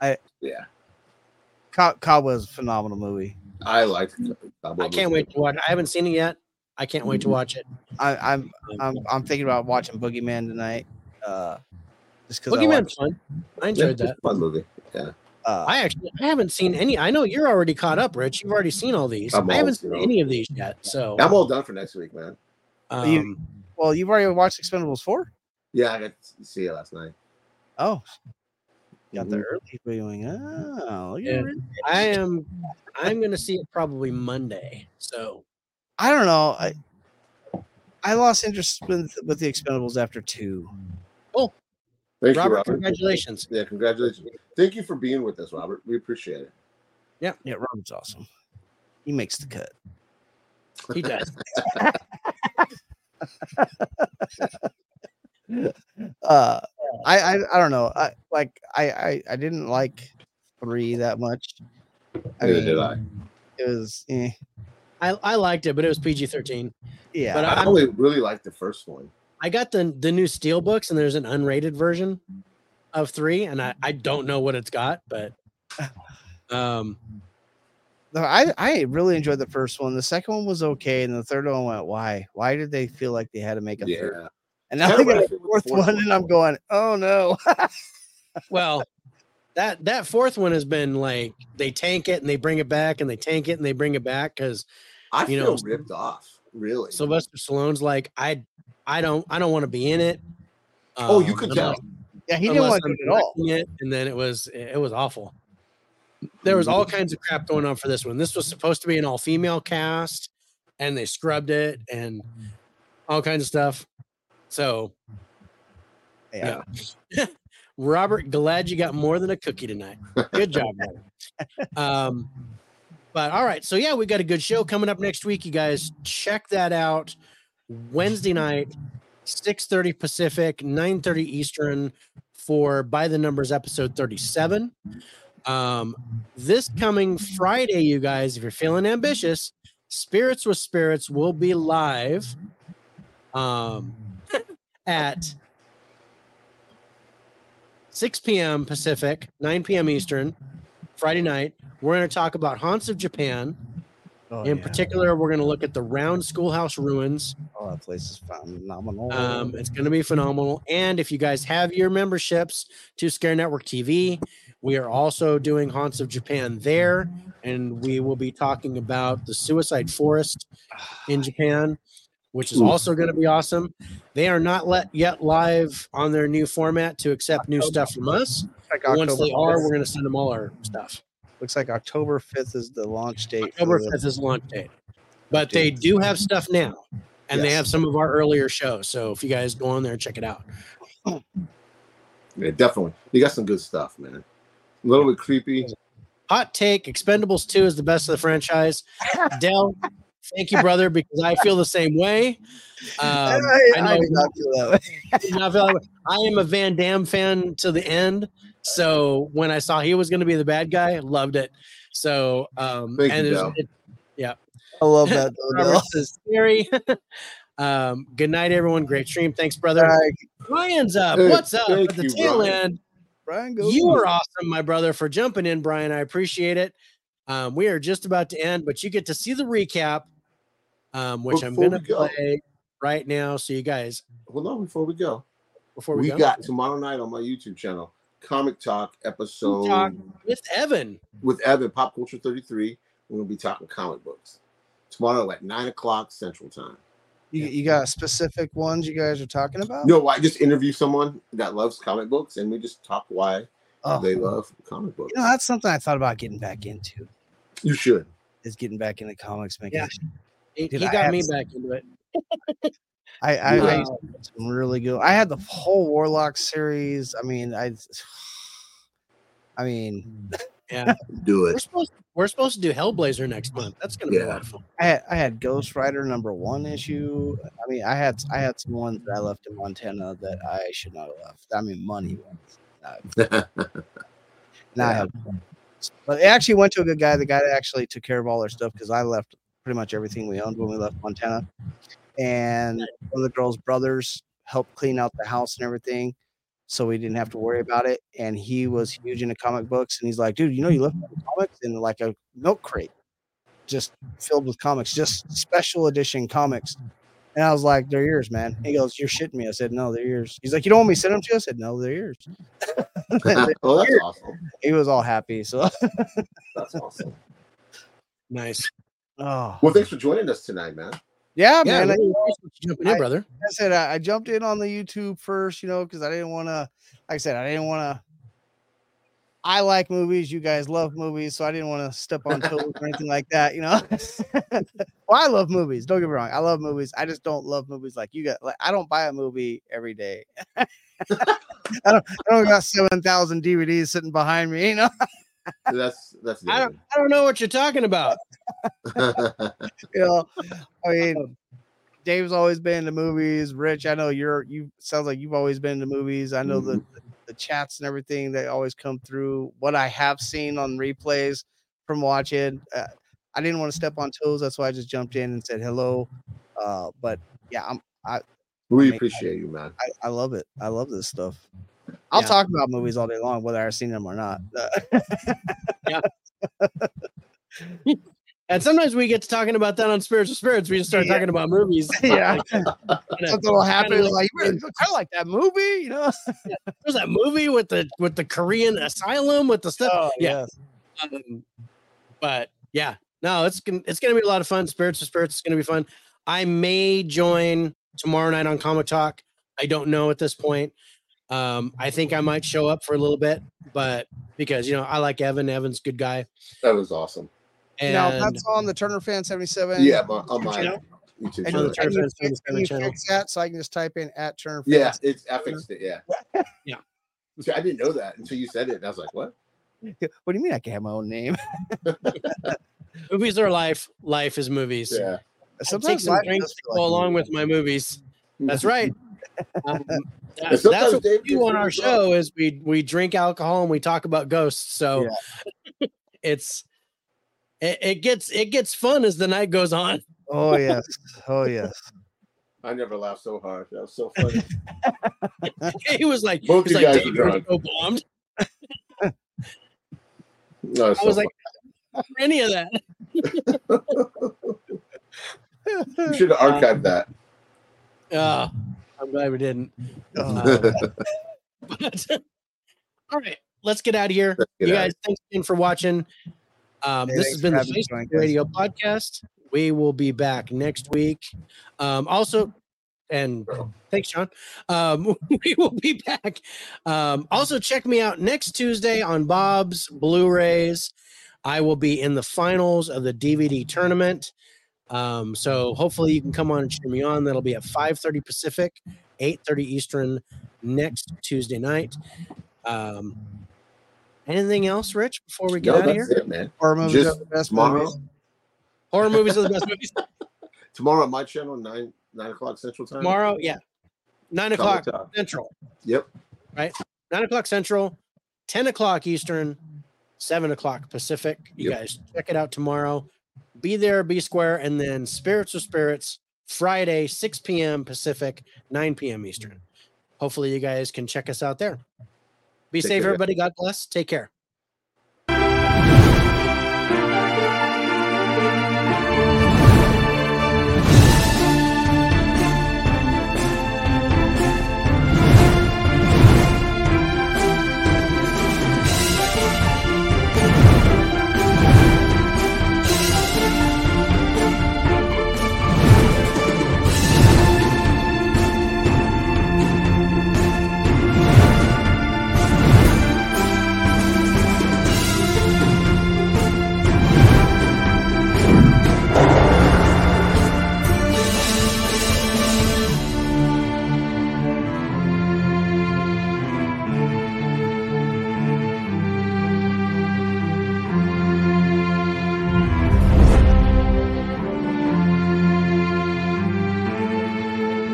I- yeah, Co- Cobb was a phenomenal movie. I liked. I can't wait to watch. I haven't seen it yet. I can't wait to watch it. I, I'm I'm I'm thinking about watching Boogeyman tonight. Uh, just because Boogeyman's fun. I enjoyed that. Fun movie. Yeah. Uh, I actually I haven't seen any. I know you're already caught up, Rich. You've already seen all these. I'm I haven't seen you any of these yet. So I'm all done for next week, man. You- um, well, you've already watched Expendables four. Yeah, I got to see it last night. Oh, got the Mhm. early viewing. Oh, Yeah. I am. I'm gonna see it probably Monday. So I don't know. I I lost interest with with the Expendables after two. Thank Robert, you, Robert. congratulations. Yeah, congratulations. Thank you for being with us, Robert. We appreciate it. Yeah. Yeah, Robert's awesome. He makes the cut. He does. Uh, I I, I don't know. I like I, I I didn't like three that much. I Neither mean, did I. it was eh, I, I liked it, but it was PG-13. yeah. But I only really liked the first one. I got the the new steel books, and there's an unrated version of three, and I I don't know what it's got, but um, No, I I really enjoyed the first one. The second one was okay, and the third one went, why? Why did they feel like they had to make a third? Yeah. And now Kinda got what I a feel with the fourth fourth one, one. and I'm going, oh no. well, that that fourth one has been like they tank it and they bring it back, and they tank it and they bring it back because I You feel know, ripped off. Really. Sylvester Stallone's like I I don't I don't want to be in it. oh, you Um, could unless- tell. yeah, he didn't want to I'm it at all. It, and then it was it was awful. There was all kinds of crap going on for this one. This was supposed to be an all female cast, and they scrubbed it and all kinds of stuff. So Yeah. yeah. Robert, glad you got more than a cookie tonight. Good job, Robert. Um, but all right, so yeah, we got a good show coming up next week. You guys check that out Wednesday night. 6:30 Pacific, 9:30 Eastern for By the Numbers episode 37. Um, this coming Friday, you guys, if you're feeling ambitious, Spirits with Spirits will be live um, at 6 p.m. Pacific, 9 p.m. Eastern, Friday night. We're going to talk about Haunts of Japan. Oh, In yeah. particular, we're going to look at the Round Schoolhouse ruins. oh, that place is phenomenal. Um, it's going to be phenomenal. And if you guys have your memberships to Scare Network TV, we are also doing Haunts of Japan there, and we will be talking about the Suicide Forest in Japan, which is Ooh. also going to be awesome. They are not let yet live on their new format to accept new stuff from us. like once they are, we're going to send them all our stuff. looks like October 5th is the launch date. for October the- 5th is launch date. But they do have stuff now, and they have some of our earlier shows. So if you guys go on there and check it out. Yeah, definitely. You got some good stuff, man. A little bit creepy. Hot take: Expendables Two is the best of the franchise. Dell, thank you, brother, because I feel the same way. Um, I, I I did not feel that way. I not feel that way. I am a Van Damme fan to the end. So when I saw he was going to be the bad guy, loved it. So um, Thank and you, it's- Dell. it- I love that. though, Robert Dale. scary. um, good night, everyone. Great stream. Thanks, brother. Right, Ryan's up. Hey, What's up? At the you, tail Brian. end. Brian, go. You are awesome, my brother, for jumping in, Brian. I appreciate it. Um, we are just about to end, but you get to see the recap, um, which I'm going to go. play right now. So you guys, Hold on before we go. before we, We go, got tomorrow night on my YouTube channel, Comic Talk episode Talk. with Evan. with Evan, Pop Culture 33. We're gonna be talking comic books. Tomorrow at nine o'clock central time. You, you got specific ones you guys are talking about? No, I just interview someone that loves comic books and we just talk why Oh, they love comic books. you know, that's something I thought about getting back into. You should. Is getting back into comics making. Yeah. He, Dude, he got me s- back into it. I I, I Wow. used to some really good. I had the whole Warlock series. I mean, I. I mean, hmm. Yeah, Do we're it. supposed we're supposed to do Hellblazer next month. That's going to be a Yeah. lot of fun. I had, I had Ghost Rider number one issue. I mean, I had I had some ones that I left in Montana that I should not have left. I mean, money ones. Now I have, but it actually went to a good guy. The guy that actually took care of all our stuff because I left pretty much everything we owned when we left Montana. And one of the girls' brothers helped clean out the house and everything, so we didn't have to worry about it. And he was huge into comic books, and he's like, "Dude, you know, you left comics in like a milk crate, just filled with comics, just special edition comics." And I was like, "They're yours, man." He goes, "You're shitting me." I said, "No, they're yours." He's like, "You don't want me to send them to you?" I said, "No, they're yours." oh, that's awesome. he was all happy. So, That's awesome. Nice. Oh, Well, thanks for joining us tonight, man. yeah, Yeah, man. I, really appreciate jumping in, I- brother. like I said I, I jumped in on the YouTube first, you know, because I didn't want to. Like I said, I didn't want to. I like movies. You guys love movies, so I didn't want to step on toes or anything like that, you know. well, I love movies. Don't get me wrong. I love movies. I just don't love movies like you got. Like I don't buy a movie every day. I don't. I don't got seven thousand DVDs sitting behind me, you know. That's that's I don't I don't know what you're talking about. You know, I mean, Dave's always been into movies. Rich, I know you're. You sounds like you've always been into movies. I know the the chats and everything that always come through. What I have seen on replays from watching, uh, I didn't want to step on toes. That's why I just jumped in and said hello. Uh, but yeah, I'm. I. we Make- appreciate you, man. I, I love it. I love this stuff. I'll Yeah. talk about movies all day long, whether I've seen them or not. yeah. And sometimes we get to talking about that on Spiritual Spirits. We just start Yeah. talking about movies. yeah, Kinda- something will happen. Like, you really kind of like that movie, you know? There's that movie with the with the Korean asylum with the stuff. Oh, yeah. Um, but yeah, no, it's gonna it's gonna be a lot of fun. Spirits of Spirits is gonna be fun. I may join tomorrow night on Comic Talk. I don't know at this point. Um, I think I might show up for a little bit, but because you know I like Evan. Evan's a good guy. That was awesome. And now that's on the Turner Fan 77. Yeah, but on my channel? YouTube And, channel. the Turner and you, Fan 77 and you channel. fix that so I can just type in at Turner Yeah, it's I fixed it. Yeah. Yeah. See, I didn't know that until you said it. And I was like, what? What do you mean I can have my own name? movies are life. Life is movies. Yeah. I take Sometimes some drinks to go like along movie. with my movies. That's right. Um, that- And that's sometimes what we do on our really show is we we drink alcohol and we talk about ghosts. So it's it, it gets it gets fun as the night goes on. Oh yes. Oh yes. I never laughed so hard. That was so funny. he was like, Both he's you like, guys are drunk." so bombed. No, I so was like, "For any of that. you should have archived that. Uh, I'm glad we didn't. Oh, But, all right, let's get out of here. You guys, thanks again for watching. Um, Hey, this has been the Faces for. Radio Podcast. We will be back next week. Um, also, and thanks, Sean. Um, we will be back. Um, also, check me out next Tuesday on Bob's Blu-rays. I will be in the finals of the DVD tournament. Um, so hopefully you can come on and cheer me on. That'll be at 5:30 Pacific, 8:30 Eastern next Tuesday night. Um, anything else, Rich, before we get No, out of here? it, man. horror movies Just are the best tomorrow, movies. Horror movies are the best movies. tomorrow on my channel, nine nine o'clock Central Time. Tomorrow, yeah, nine o'clock Talk. Central. Yep. Right, nine o'clock Central, 10 o'clock Eastern, seven o'clock Pacific. You Yep. guys check it out tomorrow. Be there, be square, and then Spirits or Spirits Friday, 6 p.m. Pacific, 9 p.m. Eastern. Mm. Hopefully, you guys can check us out there. Be Take safe, care. everybody. God bless. Take care.